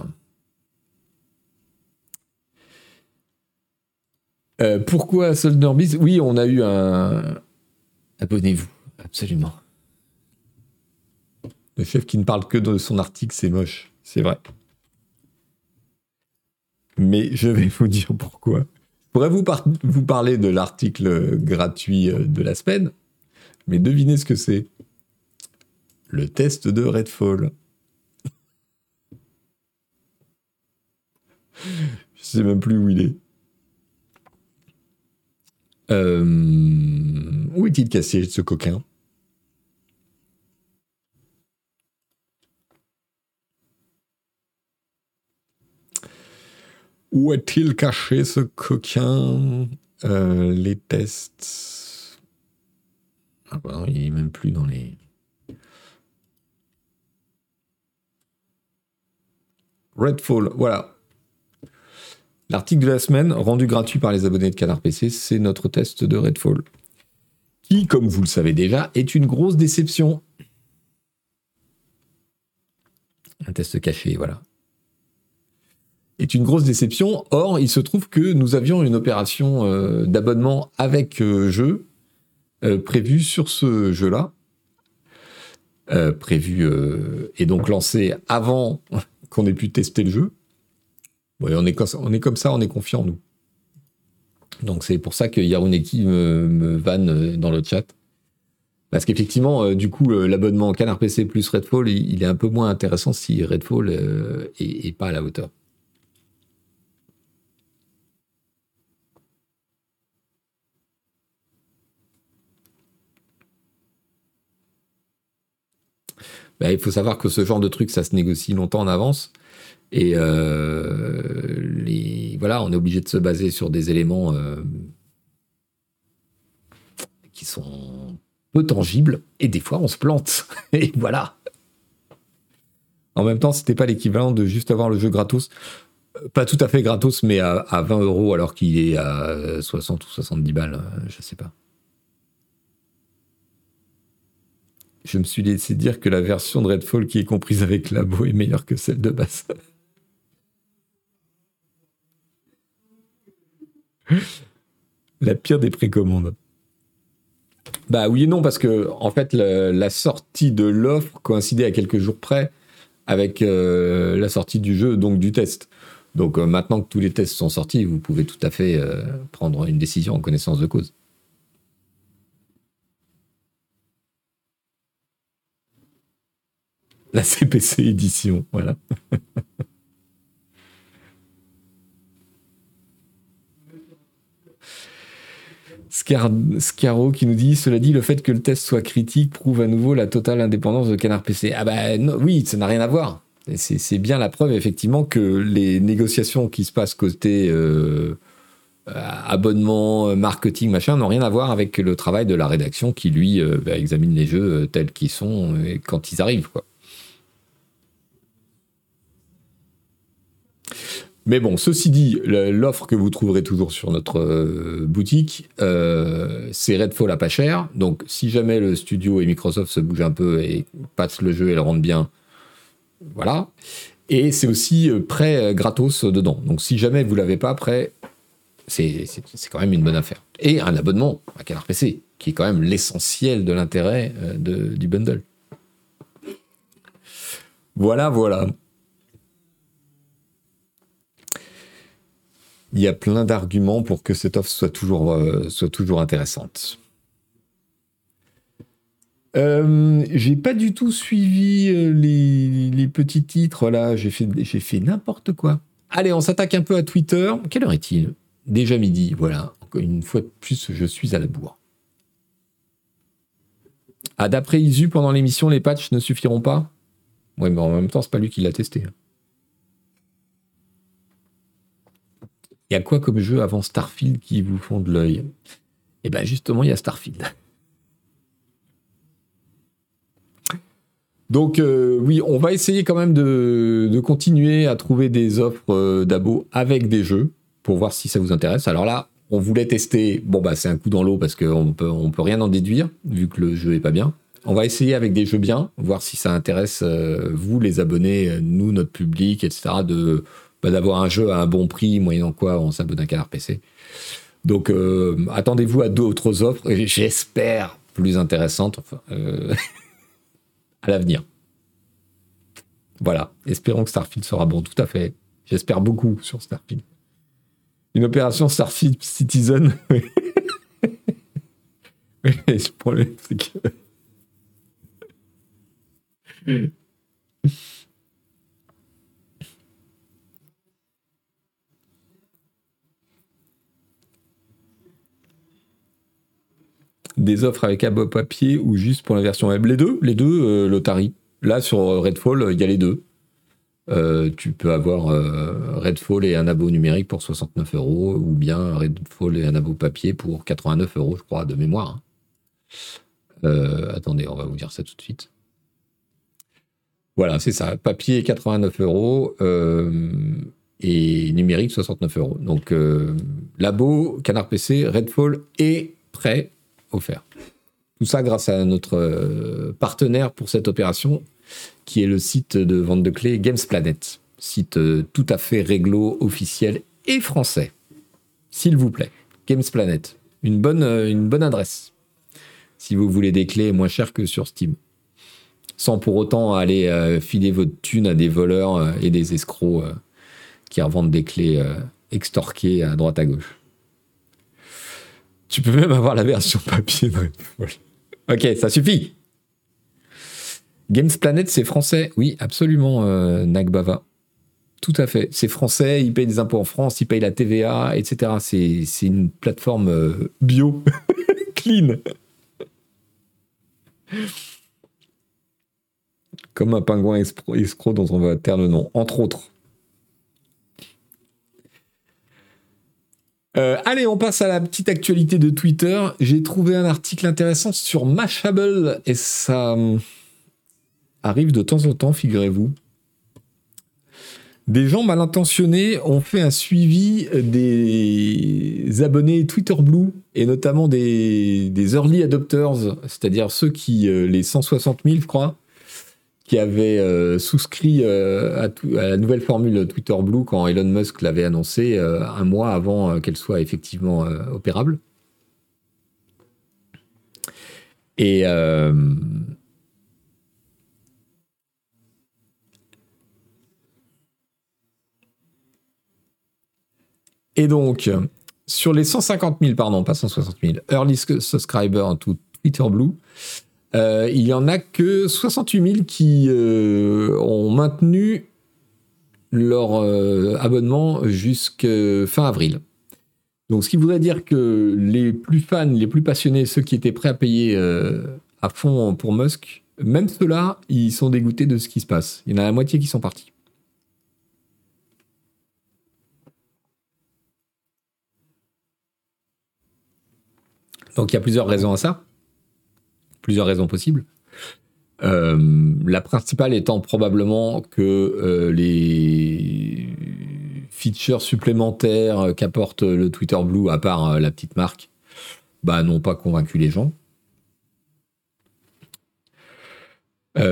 Euh, pourquoi Solderbiz Oui, on a eu un. Abonnez-vous, absolument. Le chef qui ne parle que de son article, c'est moche, c'est vrai. Mais je vais vous dire pourquoi. Je pourrais vous, vous parler de l'article gratuit euh, de la semaine, mais devinez ce que c'est. Le test de Redfall. je sais même plus où il est. Euh, où est-il cassé ce coquin? Où est-il caché ce coquin? Euh, Les tests. Ah bah il n'est même plus dans les. Redfall, voilà. L'article de la semaine, rendu gratuit par les abonnés de Canard PC, c'est notre test de Redfall. Qui, comme vous le savez déjà, est une grosse déception. Un test caché, voilà. Est une grosse déception. Or, il se trouve que nous avions une opération euh, d'abonnement avec euh, jeu euh, prévue sur ce jeu-là. prévue et donc lancée avant qu'on ait pu tester le jeu on, est comme, on est comme ça, on est confiant, nous. Donc c'est pour ça que Yaruneki me, me vanne euh, dans le chat. Parce qu'effectivement, euh, du coup, l'abonnement Canard PC plus Redfall, il, est un peu moins intéressant si Redfall euh, est, pas à la hauteur. Ben, il faut savoir que ce genre de truc, ça se négocie longtemps en avance. Et euh, voilà, on est obligé de se baser sur des éléments euh, qui sont peu tangibles, et des fois on se plante. et voilà. En même temps, c'était pas l'équivalent de juste avoir le jeu gratos. Euh, pas tout à fait gratos, mais à, 20 euros alors qu'il est à 60 ou 70 balles, je sais pas. Je me suis laissé dire que la version de Redfall qui est comprise avec Labo est meilleure que celle de base. la pire des précommandes. Bah oui et non, parce que en fait, la sortie de l'offre coïncidait à quelques jours près avec euh, la sortie du jeu, donc du test. Donc euh, maintenant que tous les tests sont sortis, vous pouvez tout à fait euh, prendre une décision en connaissance de cause. La CPC édition, voilà. Scaro qui nous dit Cela dit, le fait que le test soit critique prouve à nouveau la totale indépendance de Canard PC. Ah ben oui, ça n'a rien à voir. C'est bien la preuve, effectivement, que les négociations qui se passent côté euh, abonnement, marketing, machin, n'ont rien à voir avec le travail de la rédaction qui, lui, euh, bah, examine les jeux euh, tels qu'ils sont et quand ils arrivent. Quoi. Mais bon, ceci dit, l'offre que vous trouverez toujours sur notre euh, boutique, euh, c'est Redfall à pas cher. Donc, si jamais le studio et Microsoft se bougent un peu et passent le jeu et le rendent bien, voilà. Et c'est aussi euh, prêt gratos dedans. Donc, si jamais vous l'avez pas prêt, c'est quand même une bonne affaire. Et un abonnement à Canard PC, qui est quand même l'essentiel de l'intérêt du bundle. Voilà, voilà. Il y a plein d'arguments pour que cette offre soit toujours, euh, intéressante. Euh, j'ai pas du tout suivi euh, les, petits titres là, j'ai fait, j'ai fait n'importe quoi. Allez, on s'attaque un peu à Twitter. Quelle heure est-il? Déjà midi, voilà. Une fois de plus, je suis à la bourre. Ah, d'après Isu, pendant l'émission, les patchs ne suffiront pas? Ouais, mais en même temps, c'est pas lui qui l'a testé. Il y a quoi comme jeu avant Starfield qui vous font de l'œil? Eh bien justement, il y a Starfield. Donc euh, oui, on va essayer quand même de, continuer à trouver des offres euh, d'abo avec des jeux pour voir si ça vous intéresse. Alors là, on voulait tester, bon bah c'est un coup dans l'eau parce qu'on peut, on peut rien en déduire vu que le jeu est pas bien. On va essayer avec des jeux bien, voir si ça intéresse euh, vous les abonnés, nous notre public, etc. de d'avoir un jeu à un bon prix, moyennant quoi on s'abonne à canard PC. Donc attendez-vous à d'autres offres, j'espère plus intéressantes à l'avenir. Voilà, espérons que Starfield sera bon, tout à fait. J'espère beaucoup sur Starfield. Une opération Starfield Citizen. le problème, c'est que. Des offres avec abo papier ou juste pour la version web Les deux, les deux, euh, l'Otari. Là, sur Redfall, il y a les deux. Euh, tu peux avoir euh, Redfall et un abo numérique pour 69 euros, ou bien Redfall et un abo papier pour 89 euros, je crois, de mémoire. Euh, attendez, on va vous dire ça tout de suite. Voilà, c'est ça. Papier 89 euros et numérique 69 euros. Donc, labo, Canard PC, Redfall et prêt offert. Tout ça grâce à notre partenaire pour cette opération, qui est le site de vente de clés Games Planet. Site euh, tout à fait réglo, officiel et français. S'il vous plaît. Games Planet. Une bonne, euh, une bonne adresse. Si vous voulez des clés moins chères que sur Steam. Sans pour autant aller euh, filer votre thune à des voleurs et des escrocs qui revendent des clés extorquées à droite à gauche. Tu peux même avoir la version papier. ok, ça suffit. Games Planet, c'est français. Oui, absolument, euh, Nagbava. Tout à fait. C'est français, ils payent des impôts en France, ils payent la TVA, etc. C'est une plateforme euh, bio, clean. Comme un pingouin escroc dont on va taire le nom, entre autres. Euh, allez, on passe à la petite actualité de Twitter. J'ai trouvé un article intéressant sur Mashable et ça arrive de temps en temps, figurez-vous. Des gens mal intentionnés ont fait un suivi des abonnés Twitter Blue et notamment des, early adopters, c'est-à-dire ceux qui, euh, les 160 000, je crois, qui avaient euh, souscrit euh, à, la nouvelle formule Twitter Blue quand Elon Musk l'avait annoncé un mois avant qu'elle soit effectivement opérable. Et Et donc, sur les 150 000, pardon, pas 160 000, early subscribers to Twitter Blue, euh, il y en a que 68 000 qui euh, ont maintenu leur euh, abonnement jusqu'à fin avril. Donc, ce qui voudrait dire que les plus fans, les plus passionnés, ceux qui étaient prêts à payer à fond pour Musk, même ceux-là, ils sont dégoûtés de ce qui se passe. Il y en a la moitié qui sont partis. Donc il y a plusieurs raisons à ça, plusieurs raisons possibles. Euh, la principale étant probablement que euh, les features supplémentaires qu'apporte le Twitter Blue, à part euh, la petite marque, bah, n'ont pas convaincu les gens.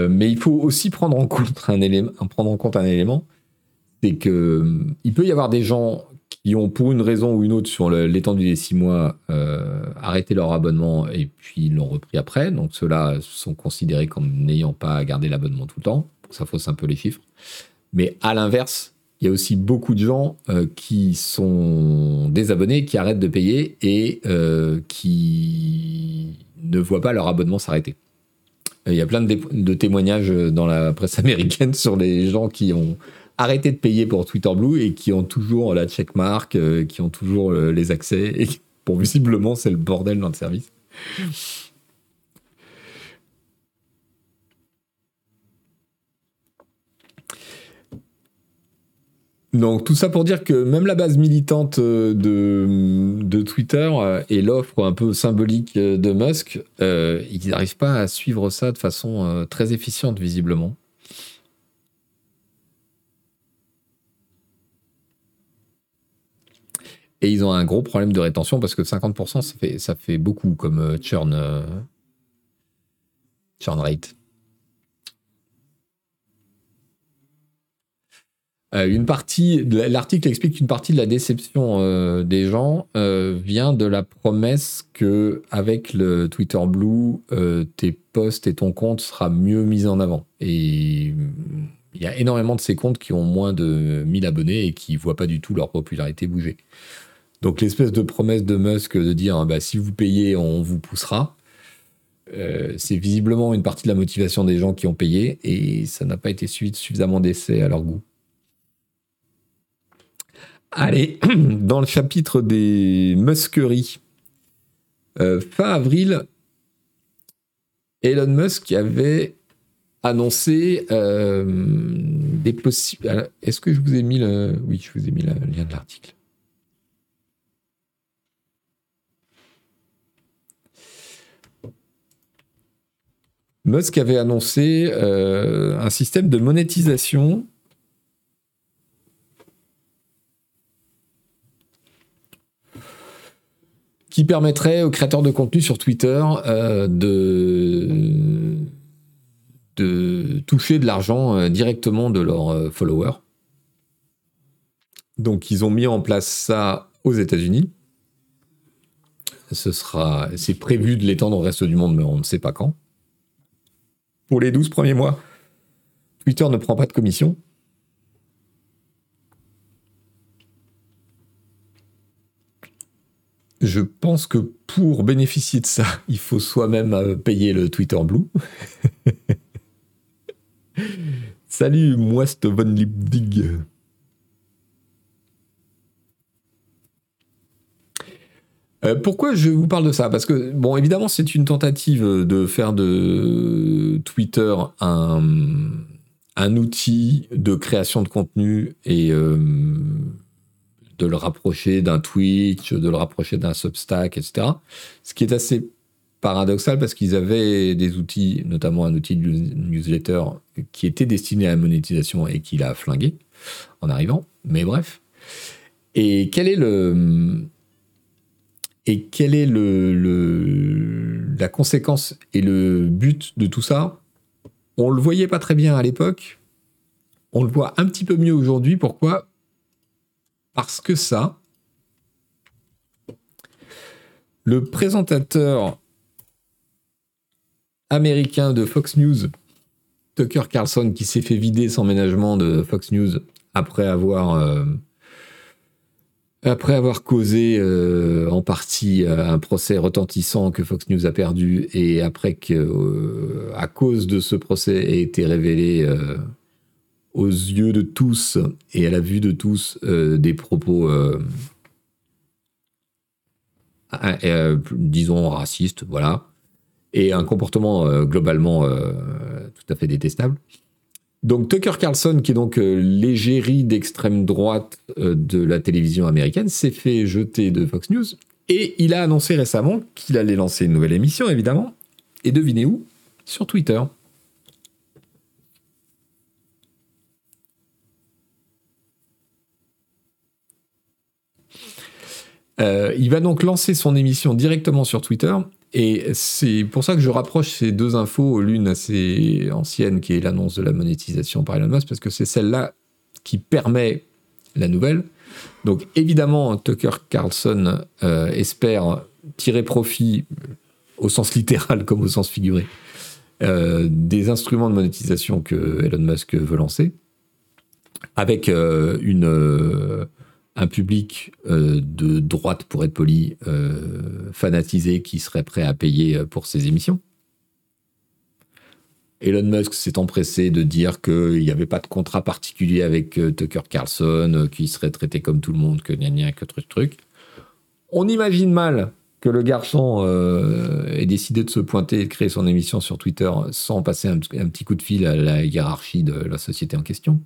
mais il faut aussi prendre en compte un élément, prendre en compte un élément, c'est que il peut y avoir des gens qui ont pour une raison ou une autre sur l'étendue des six mois euh, arrêté leur abonnement et puis l'ont repris après. Donc ceux-là sont considérés comme n'ayant pas gardé l'abonnement tout le temps. Ça fausse un peu les chiffres. Mais à l'inverse, il y a aussi beaucoup de gens euh, qui sont désabonnés, qui arrêtent de payer et euh, qui ne voient pas leur abonnement s'arrêter. Il y a plein de, de, témoignages dans la presse américaine sur les gens qui ont arrêté de payer pour Twitter Blue et qui ont toujours la checkmark, euh, qui ont toujours euh, les accès. Et pour visiblement, c'est le bordel dans le service. Donc tout ça pour dire que même la base militante euh, de, de Twitter et l'offre un peu symbolique de Musk, ils n'arrivent pas à suivre ça de façon très efficiente visiblement. Et ils ont un gros problème de rétention parce que 50%, ça fait, ça fait beaucoup comme euh, churn, euh, churn rate. Euh, une partie, l'article explique qu'une partie de la déception des gens vient de la promesse que avec le Twitter Blue, tes posts et ton compte sera mieux mis en avant. Et il y a énormément de ces comptes qui ont moins de 1000 abonnés et qui voient pas du tout leur popularité bouger. Donc l'espèce de promesse de Musk de dire bah, si vous payez, on vous poussera. c'est visiblement une partie de la motivation des gens qui ont payé et ça n'a pas été suivi de suffisamment d'essais à leur goût. Allez, dans le chapitre des musqueries, euh, fin avril, Elon Musk avait annoncé euh, des possibles. Est-ce que je vous ai mis le. Je vous ai mis le lien de l'article. Musk avait annoncé euh, un système de monétisation qui permettrait aux créateurs de contenu sur Twitter euh, de, toucher de l'argent euh, directement de leurs followers. Donc ils ont mis en place ça aux États-Unis. C'est prévu de l'étendre au reste du monde, mais on ne sait pas quand. Pour les 12 premiers mois, Twitter ne prend pas de commission. Je pense que pour bénéficier de ça, il faut soi-même euh, payer le Twitter Blue. Salut, Moist von Lipdig. Euh, pourquoi je vous parle de ça? Parce que, bon, évidemment, c'est une tentative de faire de Twitter un, un outil de création de contenu et euh, de le rapprocher d'un Twitch, de le rapprocher d'un Substack, etc. Ce qui est assez paradoxal parce qu'ils avaient des outils, notamment un outil de newsletter qui était destiné à la monétisation et qu'il a flingué en arrivant. Mais bref. Et quel est le et quelle est la conséquence et le but de tout ça? On le voyait pas très bien à l'époque. On le voit un petit peu mieux aujourd'hui. Pourquoi? Parce que ça, le présentateur américain de Fox News, Tucker Carlson, qui s'est fait vider son ménagement de Fox News après avoir, euh, après avoir causé euh, en partie euh, un procès retentissant que Fox News a perdu et après que, à cause de ce procès, ait été révélé aux yeux de tous et à la vue de tous euh, des propos, euh, euh, disons, racistes, voilà, et un comportement globalement tout à fait détestable. Donc Tucker Carlson, qui est donc l'égérie d'extrême droite de la télévision américaine, s'est fait jeter de Fox News et il a annoncé récemment qu'il allait lancer une nouvelle émission, évidemment. Et devinez où? Sur Twitter. Euh, il va donc lancer son émission directement sur Twitter. Et c'est pour ça que je rapproche ces deux infos, l'une assez ancienne qui est l'annonce de la monétisation par Elon Musk, parce que c'est celle-là qui permet la nouvelle. Donc évidemment, Tucker Carlson euh, espère tirer profit, au sens littéral comme au sens figuré, euh, des instruments de monétisation que Elon Musk veut lancer, avec une un public euh, de droite, pour être poli, euh, fanatisé, qui serait prêt à payer euh, pour ses émissions. Elon Musk s'est empressé de dire qu'il n'y avait pas de contrat particulier avec Tucker Carlson, qu'il serait traité comme tout le monde, que n'y a que truc truc. On imagine mal que le garçon ait décidé de se pointer et de créer son émission sur Twitter sans passer un petit coup de fil à la hiérarchie de la société en question.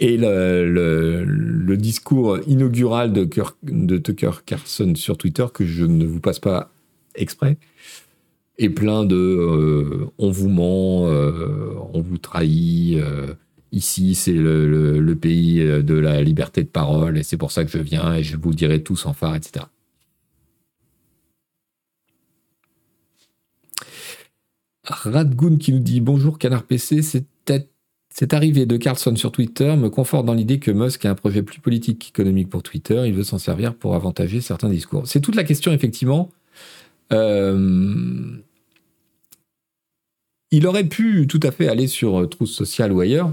Et le, discours inaugural de, Tucker Carlson sur Twitter, que je ne vous passe pas exprès, est plein de euh, on vous ment, euh, on vous trahit, euh, ici c'est le, pays de la liberté de parole et c'est pour ça que je viens et je vous dirai tout sans phare, etc. Radgoun qui nous dit bonjour Canard PC, c'est peut-être Cette arrivée de Carlson sur Twitter me conforte dans l'idée que Musk a un projet plus politique qu'économique pour Twitter. Il veut s'en servir pour avantager certains discours. C'est toute la question, effectivement. Euh, il aurait pu tout à fait aller sur euh, Truth Social ou ailleurs.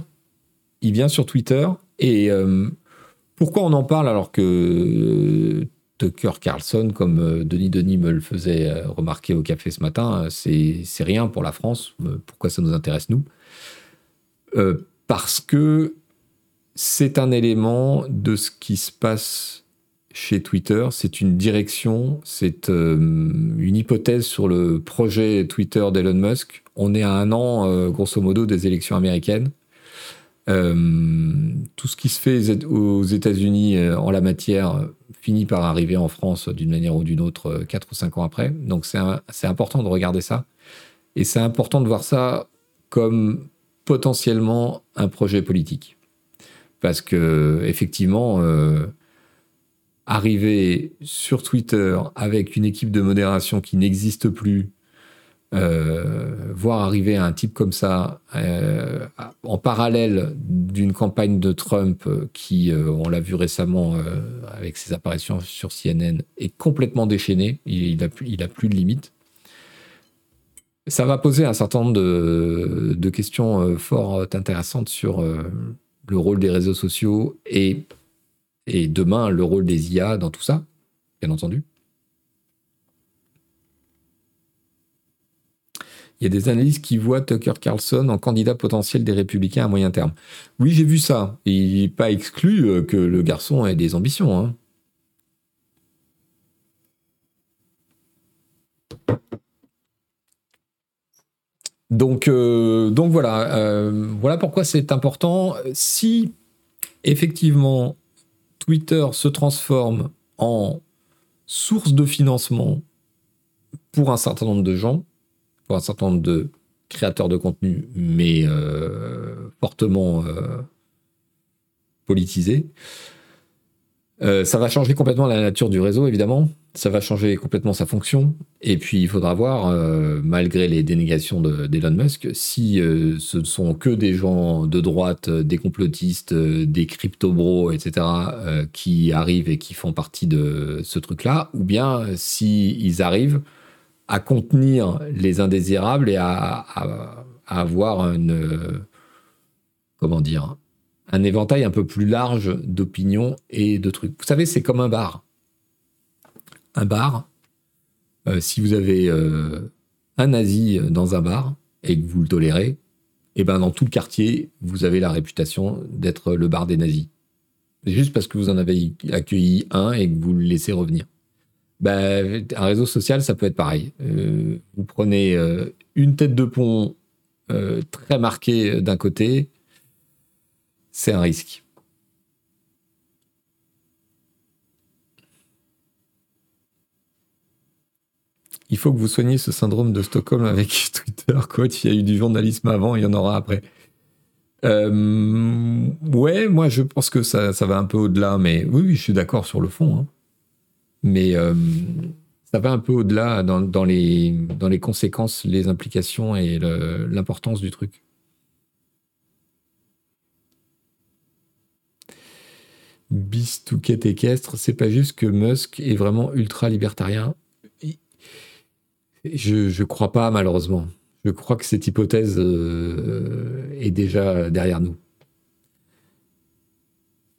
Il vient sur Twitter. Et euh, pourquoi on en parle alors que Tucker Carlson, comme Denis Denis me le faisait remarquer au café ce matin, c'est rien pour la France. Pourquoi ça nous intéresse, nous? Parce que c'est un élément de ce qui se passe chez Twitter. C'est une direction, c'est une hypothèse sur le projet Twitter d'Elon Musk on est à un an, euh, grosso modo, des élections américaines. Euh, tout ce qui se fait aux États-Unis euh, en la matière finit par arriver en France d'une manière ou d'une autre 4 ou 5 ans après. Donc c'est important de regarder ça. Et c'est important de voir ça comme potentiellement un projet politique. Parce que, effectivement, arriver sur Twitter avec une équipe de modération qui n'existe plus, euh, voir arriver un type comme ça euh, en parallèle d'une campagne de Trump euh, qui, on l'a vu récemment avec ses apparitions sur CNN, est complètement déchaîné. Il, n'a plus, de limites. Ça va poser un certain nombre de, questions fort intéressantes sur le rôle des réseaux sociaux et, demain le rôle des IA dans tout ça, bien entendu. il y a des analystes qui voient Tucker Carlson en candidat potentiel des républicains à moyen terme. Oui, j'ai vu ça. Il n'est pas exclu euh, que le garçon ait des ambitions. Hein. Donc, euh, donc voilà, euh, voilà pourquoi c'est important. Si effectivement Twitter se transforme en source de financement pour un certain nombre de gens, pour un certain nombre de créateurs de contenu, mais euh, fortement politisés. Ça va changer complètement la nature du réseau, évidemment. Ça va changer complètement sa fonction. Et puis, il faudra voir, malgré les dénégations d'Elon Musk, si ce ne sont que des gens de droite, des complotistes, des crypto-bros, etc., qui arrivent et qui font partie de ce truc-là, ou bien s'ils arrivent à contenir les indésirables et à, avoir une, comment dire, un éventail un peu plus large d'opinions et de trucs. Vous savez, c'est comme un bar. Un bar, euh, si vous avez euh, un nazi dans un bar et que vous le tolérez, et eh ben dans tout le quartier, vous avez la réputation d'être le bar des nazis. Juste parce que vous en avez accueilli un et que vous le laissez revenir. Bah, un réseau social, ça peut être pareil. Euh, vous prenez une tête de pont très marquée d'un côté, c'est un risque. Il faut que vous soigniez ce syndrome de Stockholm avec Twitter, coach. Il y a eu du journalisme avant, il y en aura après. ouais, moi je pense que ça, va un peu au-delà, mais oui, je suis d'accord sur le fond. Hein mais euh, ça va un peu au-delà dans, les, dans les conséquences, les implications et l'importance du truc. Bistouquette équestre, c'est pas juste que Musk est vraiment ultra libertarien. Je, je crois pas, malheureusement. Je crois que cette hypothèse euh, est déjà derrière nous.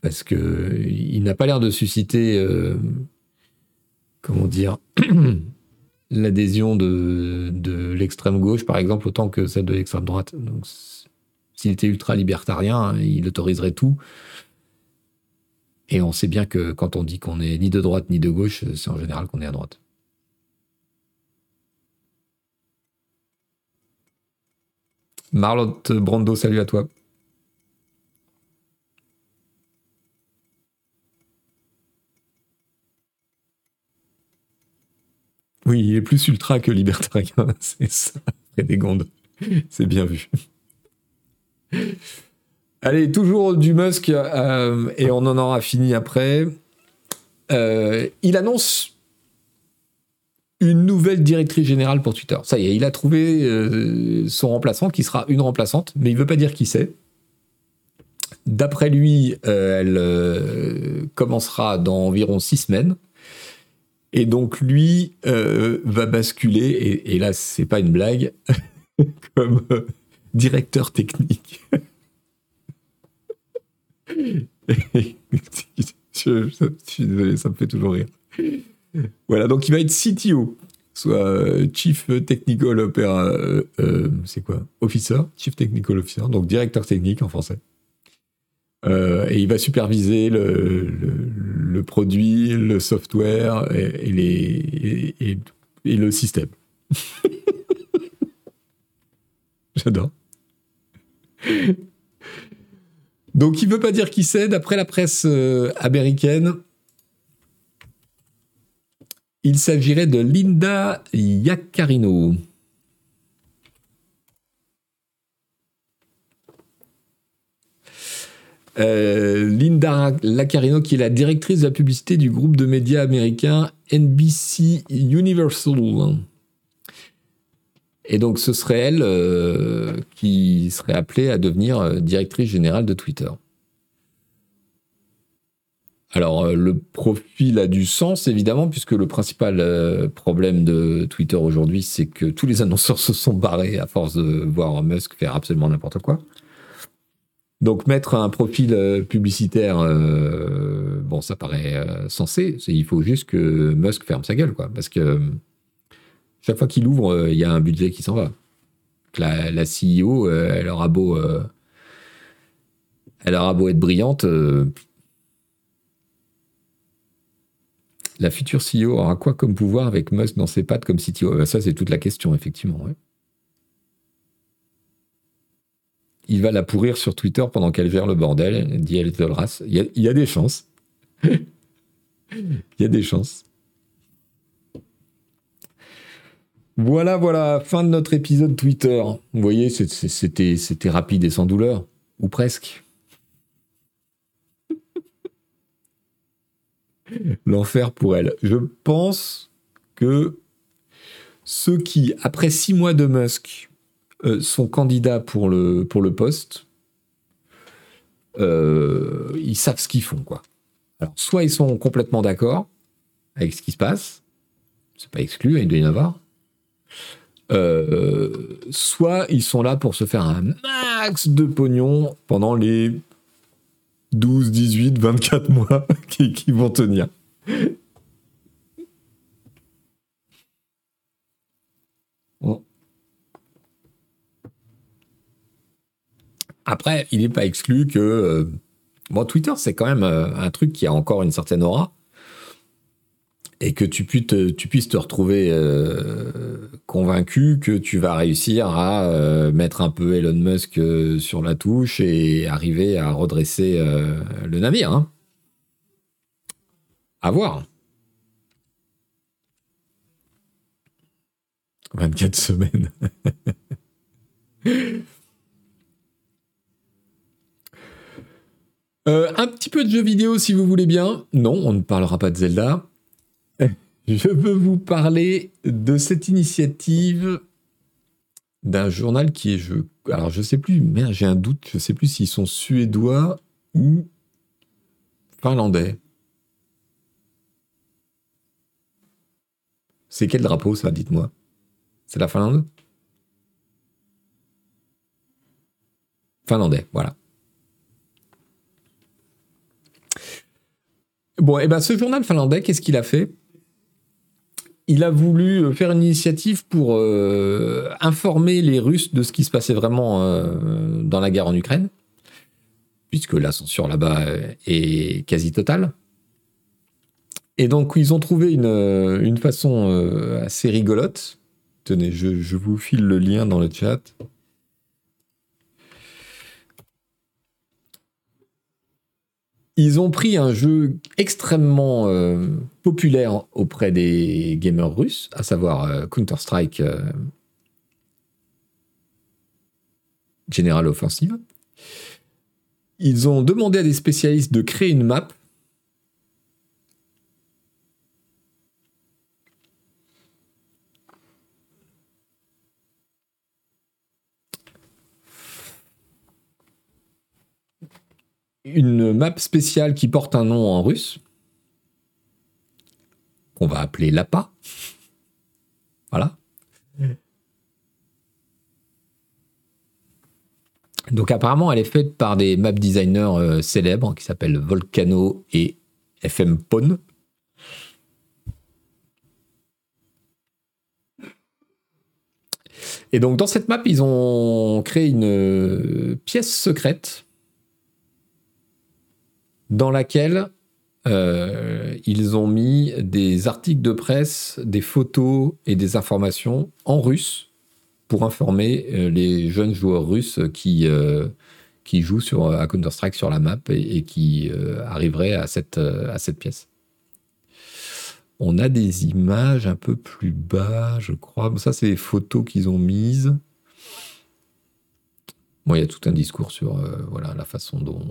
Parce que il n'a pas l'air de susciter euh, comment dire, l'adhésion de, l'extrême gauche, par exemple, autant que celle de l'extrême droite. Donc, s'il était ultra libertarien, il autoriserait tout. Et on sait bien que quand on dit qu'on est ni de droite ni de gauche, c'est en général qu'on est à droite. Marlotte Brando, salut à toi. Oui, il est plus ultra que libertarien, c'est ça, gondes. C'est bien vu. Allez, toujours du Musk, euh, et on en aura fini après. Euh, il annonce une nouvelle directrice générale pour Twitter. Ça y est, il a trouvé euh, son remplaçant, qui sera une remplaçante, mais il veut pas dire qui c'est. D'après lui, elle commencera dans environ six semaines. Et donc lui va basculer, et, et là c'est pas une blague, comme directeur technique. je, suis désolé, ça me fait toujours rire. Voilà, donc il va être CTO, soit euh, Chief Technical Opera, euh, euh, c'est quoi? Officer, Chief Technical Officer, donc directeur technique en français. et il va superviser le, produit, le software et, les, et le système. J'adore. Donc il veut pas dire qui c'est, d'après la presse américaine. Il s'agirait de Linda Yaccarino. Euh, Linda Lacarino, qui est la directrice de la publicité du groupe de médias américain NBC Universal. Et donc ce serait elle euh, qui serait appelée à devenir euh, directrice générale de Twitter. Alors euh, le profil a du sens évidemment puisque le principal problème de Twitter aujourd'hui c'est que tous les annonceurs se sont barrés à force de voir Musk faire absolument n'importe quoi. Donc mettre un profil publicitaire, bon ça paraît sensé, il faut juste que Musk ferme sa gueule quoi parce que chaque fois qu'il ouvre, euh, il y a un budget qui s'en va. La, CEO, euh, elle aura beau, euh, elle aura beau être brillante. La future CEO aura quoi comme pouvoir avec Musk dans ses pattes comme CTO Ça, c'est toute la question, effectivement. Il va la pourrir sur Twitter pendant qu'elle gère le bordel, dit El Il il y a des chances. il y a des chances. Voilà, voilà, fin de notre épisode Twitter. Vous voyez, c'était rapide et sans douleur, ou presque. L'enfer pour elle. Je pense que ceux qui, après six mois de Musk, euh, sont candidats pour le, pour le poste, euh, ils savent ce qu'ils font, quoi. Alors, soit ils sont complètement d'accord avec ce qui se passe, c'est pas exclu, il doit y en avoir, euh, soit ils sont là pour se faire un max de pognon pendant les 12, 18, 24 mois qui, vont tenir. Après, il n'est pas exclu que... Euh, bon, Twitter, c'est quand même euh, un truc qui a encore une certaine aura et que tu, puisses te, retrouver euh, convaincu que tu vas réussir à euh, mettre un peu Elon Musk euh, sur la touche et arriver à redresser le navire. Hein. À voir. 24 semaines. un petit peu de jeux vidéo si vous voulez bien. Non, on ne parlera pas de Zelda. Je veux vous parler de cette initiative d'un journal qui est, je, alors je sais plus, merde, j'ai un doute, je sais plus s'ils sont suédois ou finlandais. C'est quel drapeau ça, dites-moi? C'est la Finlande? Finlandais, voilà. Bon, et eh ben ce journal finlandais, qu'est-ce qu'il a fait? Il a voulu euh, faire une initiative pour euh, informer les Russes de ce qui se passait vraiment euh, dans la guerre en Ukraine, puisque la censure là-bas est quasi totale. Et donc, ils ont trouvé une, façon assez rigolote. Tenez, je vous file le lien dans le chat. Ils ont pris un jeu extrêmement euh, populaire auprès des gamers russes, à savoir euh, Counter-Strike euh, General Offensive. Ils ont demandé à des spécialistes de créer une map une map spéciale qui porte un nom en russe, qu'on va appeler l'APA. Voilà. Donc apparemment, elle est faite par des map designers euh, célèbres qui s'appellent Volcano et FM Pone. Et donc dans cette map, ils ont créé une euh, pièce secrète dans laquelle euh, ils ont mis des articles de presse, des photos et des informations en russe pour informer euh, les jeunes joueurs russes qui, qui jouent sur, à Counter-Strike sur la map et, qui arriveraient à cette, à cette pièce. On a des images un peu plus bas, je crois. Ça, c'est les photos qu'ils ont mises. Bon, il y a tout un discours sur euh, voilà, la façon dont.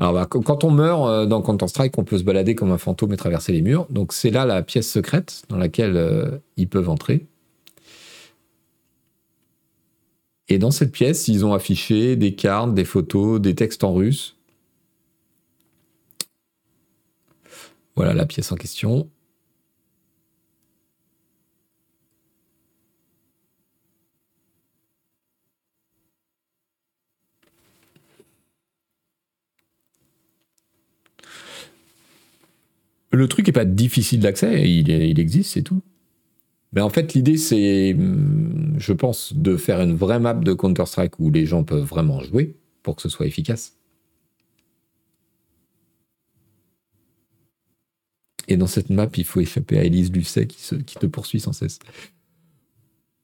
Alors, bah, quand on meurt euh, dans Counter-Strike, on peut se balader comme un fantôme et traverser les murs. Donc, c'est là la pièce secrète dans laquelle euh, ils peuvent entrer. Et dans cette pièce, ils ont affiché des cartes, des photos, des textes en russe. Voilà la pièce en question. Le truc n'est pas difficile d'accès, il, existe, c'est tout. Mais en fait, l'idée, c'est, hum, je pense, de faire une vraie map de Counter-Strike où les gens peuvent vraiment jouer pour que ce soit efficace. Et dans cette map, il faut échapper à Elise Lucet qui, qui te poursuit sans cesse.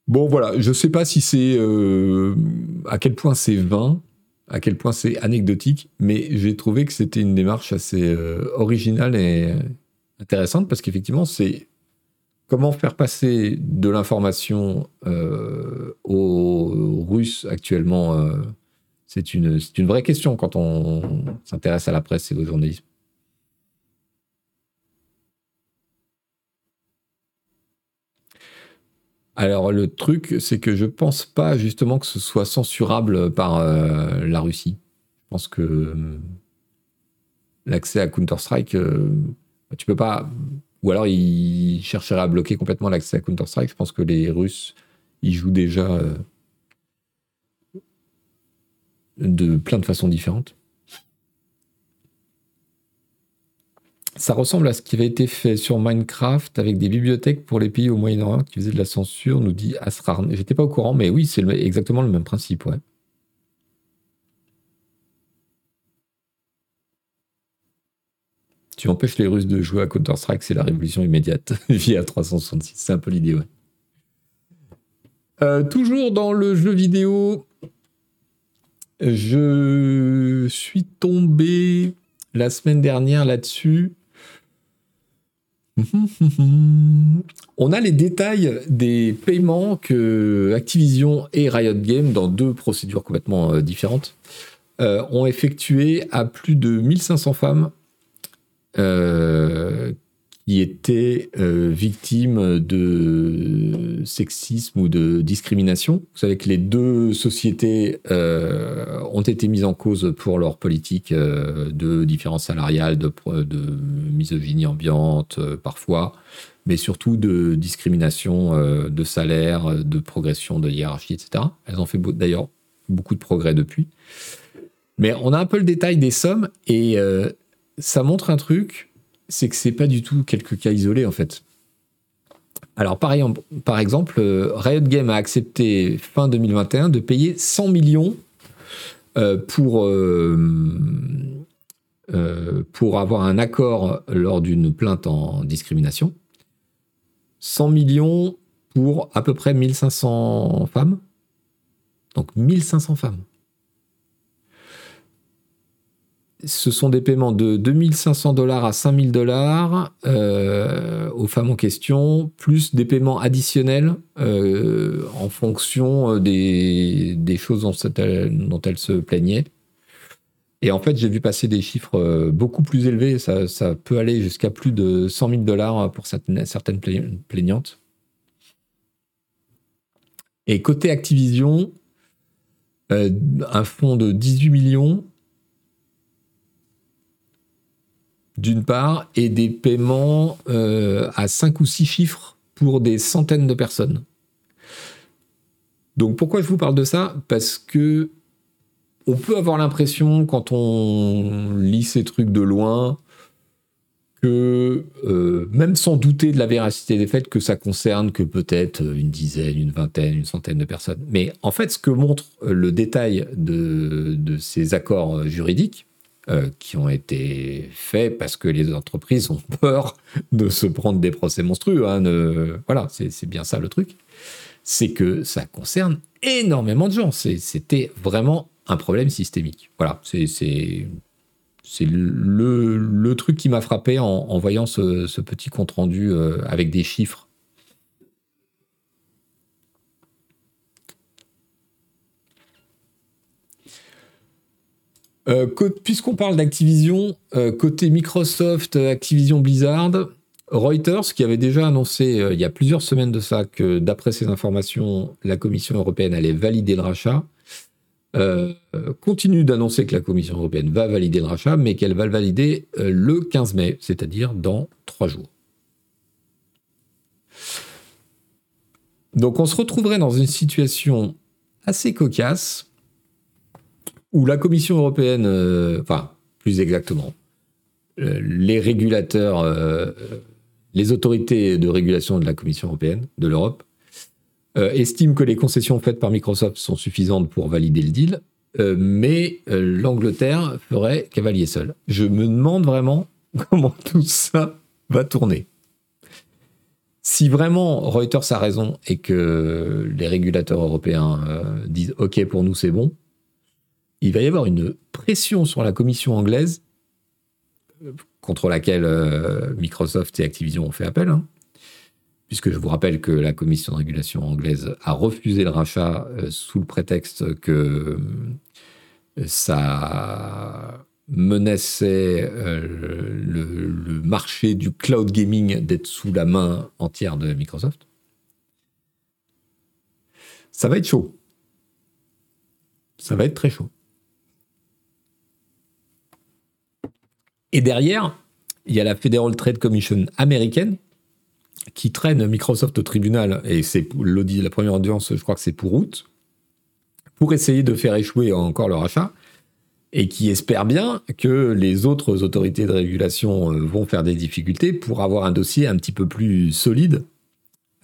Bon, voilà, je ne sais pas si c'est. Euh, à quel point c'est vain, à quel point c'est anecdotique, mais j'ai trouvé que c'était une démarche assez euh, originale et intéressante parce qu'effectivement, c'est comment faire passer de l'information euh, aux Russes actuellement. c'est une, vraie question quand on s'intéresse à la presse et au journalisme. Alors le truc, c'est que je pense pas justement que ce soit censurable par euh, la Russie. Je pense que euh, l'accès à Counter-Strike, euh, tu peux pas. Ou alors ils chercheraient à bloquer complètement l'accès à Counter-Strike. Je pense que les Russes, ils jouent déjà de plein de façons différentes. Ça ressemble à ce qui avait été fait sur Minecraft avec des bibliothèques pour les pays au Moyen-Orient qui faisaient de la censure, nous dit Asrar. J'étais pas au courant, mais oui, c'est exactement le même principe, ouais. Tu empêches les Russes de jouer à Counter-Strike, c'est la révolution immédiate via 366. C'est un peu l'idée, ouais. Euh, toujours dans le jeu vidéo, je suis tombé la semaine dernière là-dessus On a les détails des paiements que Activision et Riot Games, dans deux procédures complètement euh, différentes, euh, ont effectué à plus de 1500 femmes euh, qui étaient euh, victimes de sexisme ou de discrimination. Vous savez que les deux sociétés euh, ont été mises en cause pour leur politique de différence salariale, de, de misogynie ambiante parfois, mais surtout de discrimination de salaire, de progression de hiérarchie, etc. Elles ont fait d'ailleurs beaucoup de progrès depuis. Mais on a un peu le détail des sommes et ça montre un truc c'est que c'est pas du tout quelques cas isolés en fait. Alors par, par exemple, euh, Riot Games a accepté fin 2021 de payer 100 millions euh, pour, euh, pour avoir un accord lors d'une plainte en discrimination. 100 millions pour à peu près 1500 femmes. Donc 1500 femmes. Ce sont des paiements de 2500 dollars à 5000 dollars euh, aux femmes en question, plus des paiements additionnels euh, en fonction euh, des, choses dont, elles se plaignaient. Et en fait, j'ai vu passer des chiffres beaucoup plus élevés. Ça, ça peut aller jusqu'à plus de 100 000 dollars pour certaines, certaines plaignantes. Et côté Activision, un fonds de 18 millions d'une part, et des paiements euh, à 5 ou 6 chiffres pour des centaines de personnes. Donc pourquoi je vous parle de ça? Parce que on peut avoir l'impression, quand on lit ces trucs de loin, que euh, même sans douter de la véracité des faits, que ça concerne que peut-être une dizaine, une vingtaine, une centaine de personnes. Mais en fait, ce que montre le détail de, ces accords juridiques, euh, qui ont été faits parce que les entreprises ont peur de se prendre des procès monstrueux. Hein, voilà, c'est bien ça le truc. C'est que ça concerne énormément de gens. C'était vraiment un problème systémique. Voilà, c'est le, truc qui m'a frappé en, voyant ce, petit compte rendu euh, avec des chiffres. Euh, puisqu'on parle d'Activision, euh, côté Microsoft, Activision Blizzard, Reuters, qui avait déjà annoncé il y a plusieurs semaines de ça que d'après ces informations, la Commission européenne allait valider le rachat, euh, continue d'annoncer que la Commission européenne va valider le rachat, mais qu'elle va le valider euh, le 15 mai, c'est-à-dire dans trois jours. Donc on se retrouverait dans une situation assez cocasse où la Commission européenne, euh, enfin plus exactement, les régulateurs, les autorités de régulation de la Commission européenne, de l'Europe, euh, estime que les concessions faites par Microsoft sont suffisantes pour valider le deal, euh, mais euh, l'Angleterre ferait cavalier seul. Je me demande vraiment comment tout ça va tourner. Si vraiment Reuters a raison et que les régulateurs européens disent OK pour nous c'est bon, il va y avoir une pression sur la commission anglaise contre laquelle Microsoft et Activision ont fait appel, hein, puisque je vous rappelle que la commission de régulation anglaise a refusé le rachat euh, sous le prétexte que euh, ça menaçait euh, le, marché du cloud gaming d'être sous la main entière de Microsoft. Ça va être chaud. Ça va être très chaud. Et derrière, il y a la Federal Trade Commission américaine qui traîne Microsoft au tribunal, et c'est la première audience, je crois que c'est pour août, pour essayer de faire échouer encore le rachat, et qui espère bien que les autres autorités de régulation euh, vont faire des difficultés pour avoir un dossier un petit peu plus solide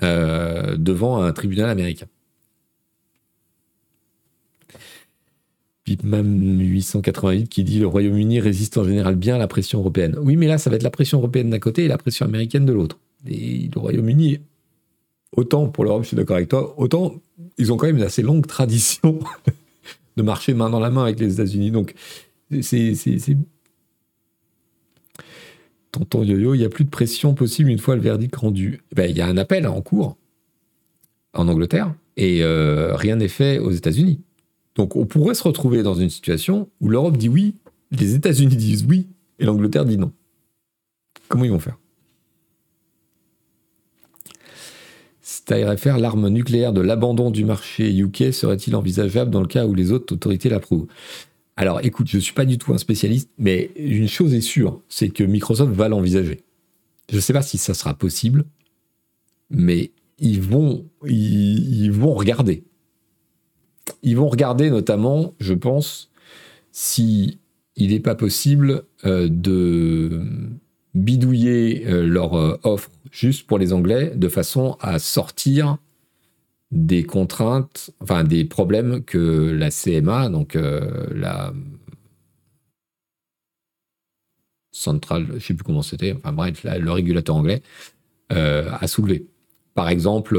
euh, devant un tribunal américain. Pipman 888 qui dit le Royaume-Uni résiste en général bien à la pression européenne. Oui, mais là, ça va être la pression européenne d'un côté et la pression américaine de l'autre le Royaume-Uni, autant pour l'Europe, je suis d'accord avec toi, autant ils ont quand même une assez longue tradition de marcher main dans la main avec les États-Unis. Donc, c'est. Tonton Yo-Yo, il n'y a plus de pression possible une fois le verdict rendu. Ben, il y a un appel en cours en Angleterre et euh, rien n'est fait aux États-Unis. Donc, on pourrait se retrouver dans une situation où l'Europe dit oui, les États-Unis disent oui et l'Angleterre dit non. Comment ils vont faire? Faire l'arme nucléaire de l'abandon du marché UK serait-il envisageable dans le cas où les autres autorités l'approuvent? Alors écoute, je ne suis pas du tout un spécialiste, mais une chose est sûre, c'est que Microsoft va l'envisager. Je ne sais pas si ça sera possible, mais ils, vont regarder. Ils vont regarder notamment, je pense, si il n'est pas possible euh, de bidouiller euh, leur euh, offre juste pour les Anglais de façon à sortir des contraintes, enfin des problèmes que la CMA, donc la centrale, je ne sais plus comment c'était, enfin bref, le régulateur anglais, a soulevé. Par exemple,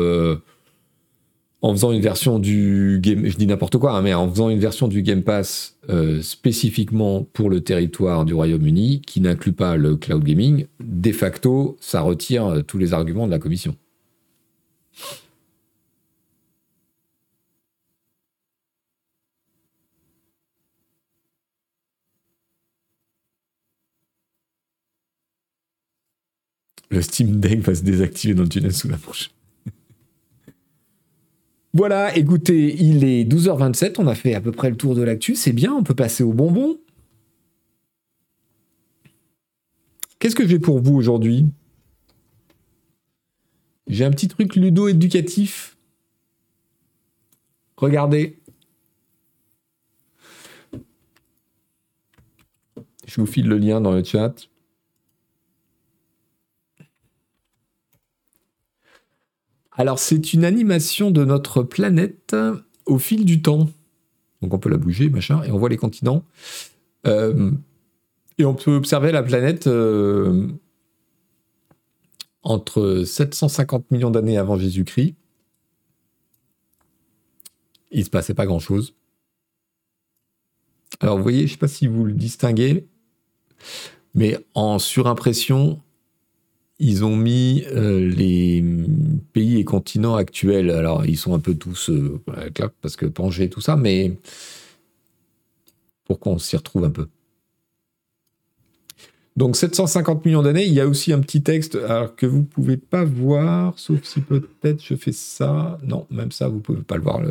en faisant une version du Game, je dis n'importe quoi, hein, mais en faisant une version du Game Pass euh, spécifiquement pour le territoire du Royaume-Uni, qui n'inclut pas le cloud gaming, de facto, ça retire euh, tous les arguments de la Commission. Le Steam Deck va se désactiver dans le tunnel sous la manche. Voilà, écoutez, il est 12h27, on a fait à peu près le tour de l'actu, c'est bien, on peut passer au bonbon. Qu'est-ce que j'ai pour vous aujourd'hui? J'ai un petit truc ludo-éducatif. Regardez. Je vous file le lien dans le chat. Alors, c'est une animation de notre planète au fil du temps. Donc, on peut la bouger, machin, et on voit les continents. Euh, et on peut observer la planète euh, entre 750 millions d'années avant Jésus-Christ. Il ne se passait pas grand-chose. Alors, vous voyez, je ne sais pas si vous le distinguez, mais en surimpression, ils ont mis euh, les pays et continents actuels. Alors, ils sont un peu tous euh, parce que Pangée, tout ça, mais pour qu'on s'y retrouve un peu? Donc 750 millions d'années, il y a aussi un petit texte alors que vous ne pouvez pas voir, sauf si peut-être je fais ça. Non, même ça, vous ne pouvez pas le voir.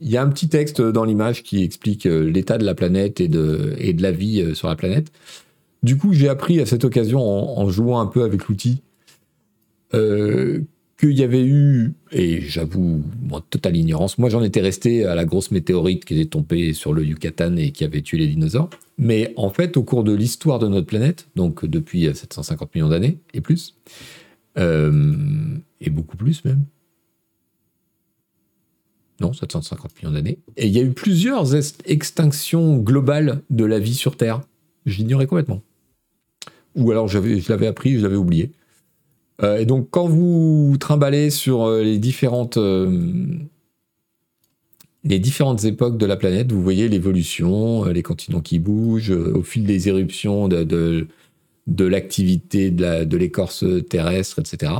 Il y a un petit texte dans l'image qui explique euh, l'état de la planète et de, et de la vie sur la planète. Du coup, j'ai appris à cette occasion, en, jouant un peu avec l'outil, euh, qu'il y avait eu, et j'avoue, moi, totale ignorance, moi j'en étais resté à la grosse météorite qui était tombée sur le Yucatan et qui avait tué les dinosaures. Mais en fait, au cours de l'histoire de notre planète, donc depuis 750 millions d'années et plus, euh, et beaucoup plus même, non, 750 millions d'années, et il y a eu plusieurs extinctions globales de la vie sur Terre. Je l'ignorais complètement ou alors je l'avais appris, je l'avais oublié. Euh, et donc, quand vous trimballez sur euh, les différentes, euh, les différentes époques de la planète, vous voyez l'évolution, les continents qui bougent, au fil des éruptions de, de, l'activité de l'écorce terrestre, etc.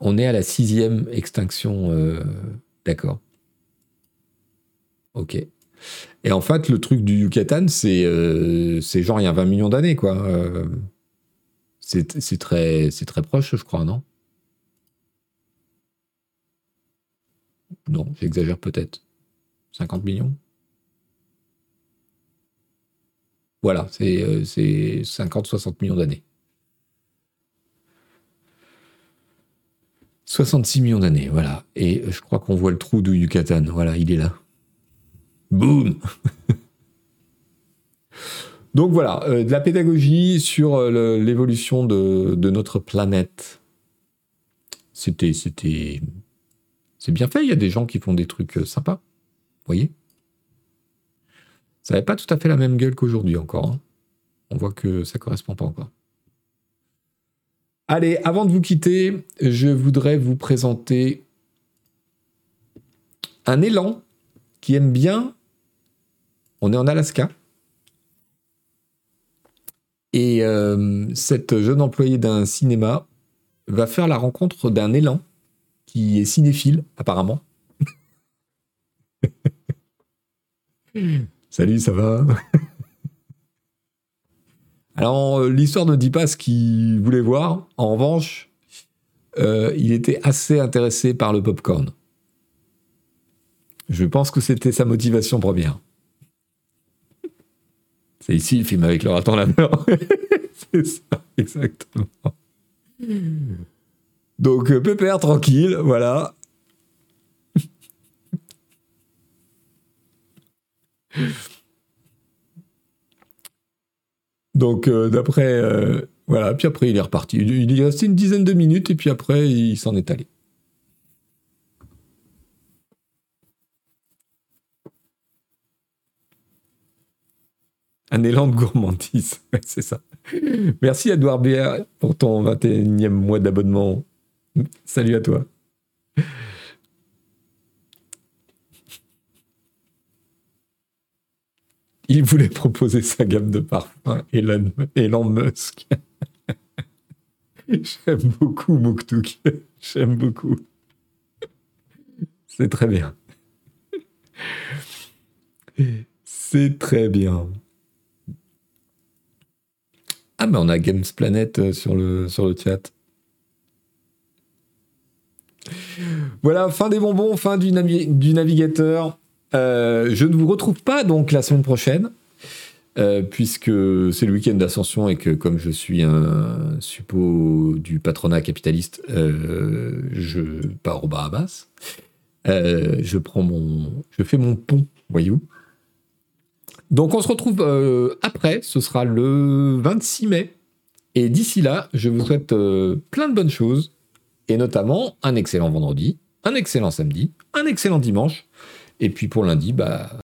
On est à la sixième extinction, d'accord. Ok. Et en fait, le truc du Yucatan, c'est euh, genre il y a 20 millions d'années, quoi. Euh, c'est très, très proche, je crois, non? Non, j'exagère peut-être. 50 millions? Voilà, c'est 50-60 euh, millions d'années. 66 millions d'années, voilà. Et je crois qu'on voit le trou du Yucatan. Voilà, il est là. Boum Donc voilà, euh, de la pédagogie sur euh, l'évolution de, notre planète. C'était, c'était, c'est bien fait. Il y a des gens qui font des trucs euh, sympas. Voyez Ça n'avait pas tout à fait la même gueule qu'aujourd'hui encore. Hein. On voit que ça correspond pas encore. Allez, avant de vous quitter, je voudrais vous présenter un élan qui aime bien on est en Alaska. Et euh, cette jeune employée d'un cinéma va faire la rencontre d'un élan qui est cinéphile, apparemment. Salut, ça va? Alors, l'histoire ne dit pas ce qu'il voulait voir. En revanche, euh, il était assez intéressé par le popcorn. Je pense que c'était sa motivation première. C'est ici le film avec le raton laveur. c'est ça, exactement. Donc, euh, pépère, tranquille, voilà. Donc, euh, d'après. Euh, voilà, puis après, il est reparti. Il est resté une dizaine de minutes et puis après, il s'en est allé. Un élan de gourmandise, c'est ça. Merci Edouard Bière pour ton 21e mois d'abonnement. Salut à toi. Il voulait proposer sa gamme de parfums, Elon, Musk. J'aime beaucoup Mouktouk. J'aime beaucoup. C'est très bien. C'est très bien. Ah, on a Games Planet euh, sur le, chat. Voilà, fin des bonbons, fin du, navigateur. Euh, je ne vous retrouve pas donc la semaine prochaine. euh, puisque c'est le week-end d'ascension et que comme je suis un suppôt du patronat capitaliste, je pars au Bahamas. Je prends je fais mon pont, voyez-vous. Donc on se retrouve après, ce sera le 26 mai. Et d'ici là, je vous souhaite plein de bonnes choses, et notamment un excellent vendredi, un excellent samedi, un excellent dimanche. Et puis pour lundi, bah,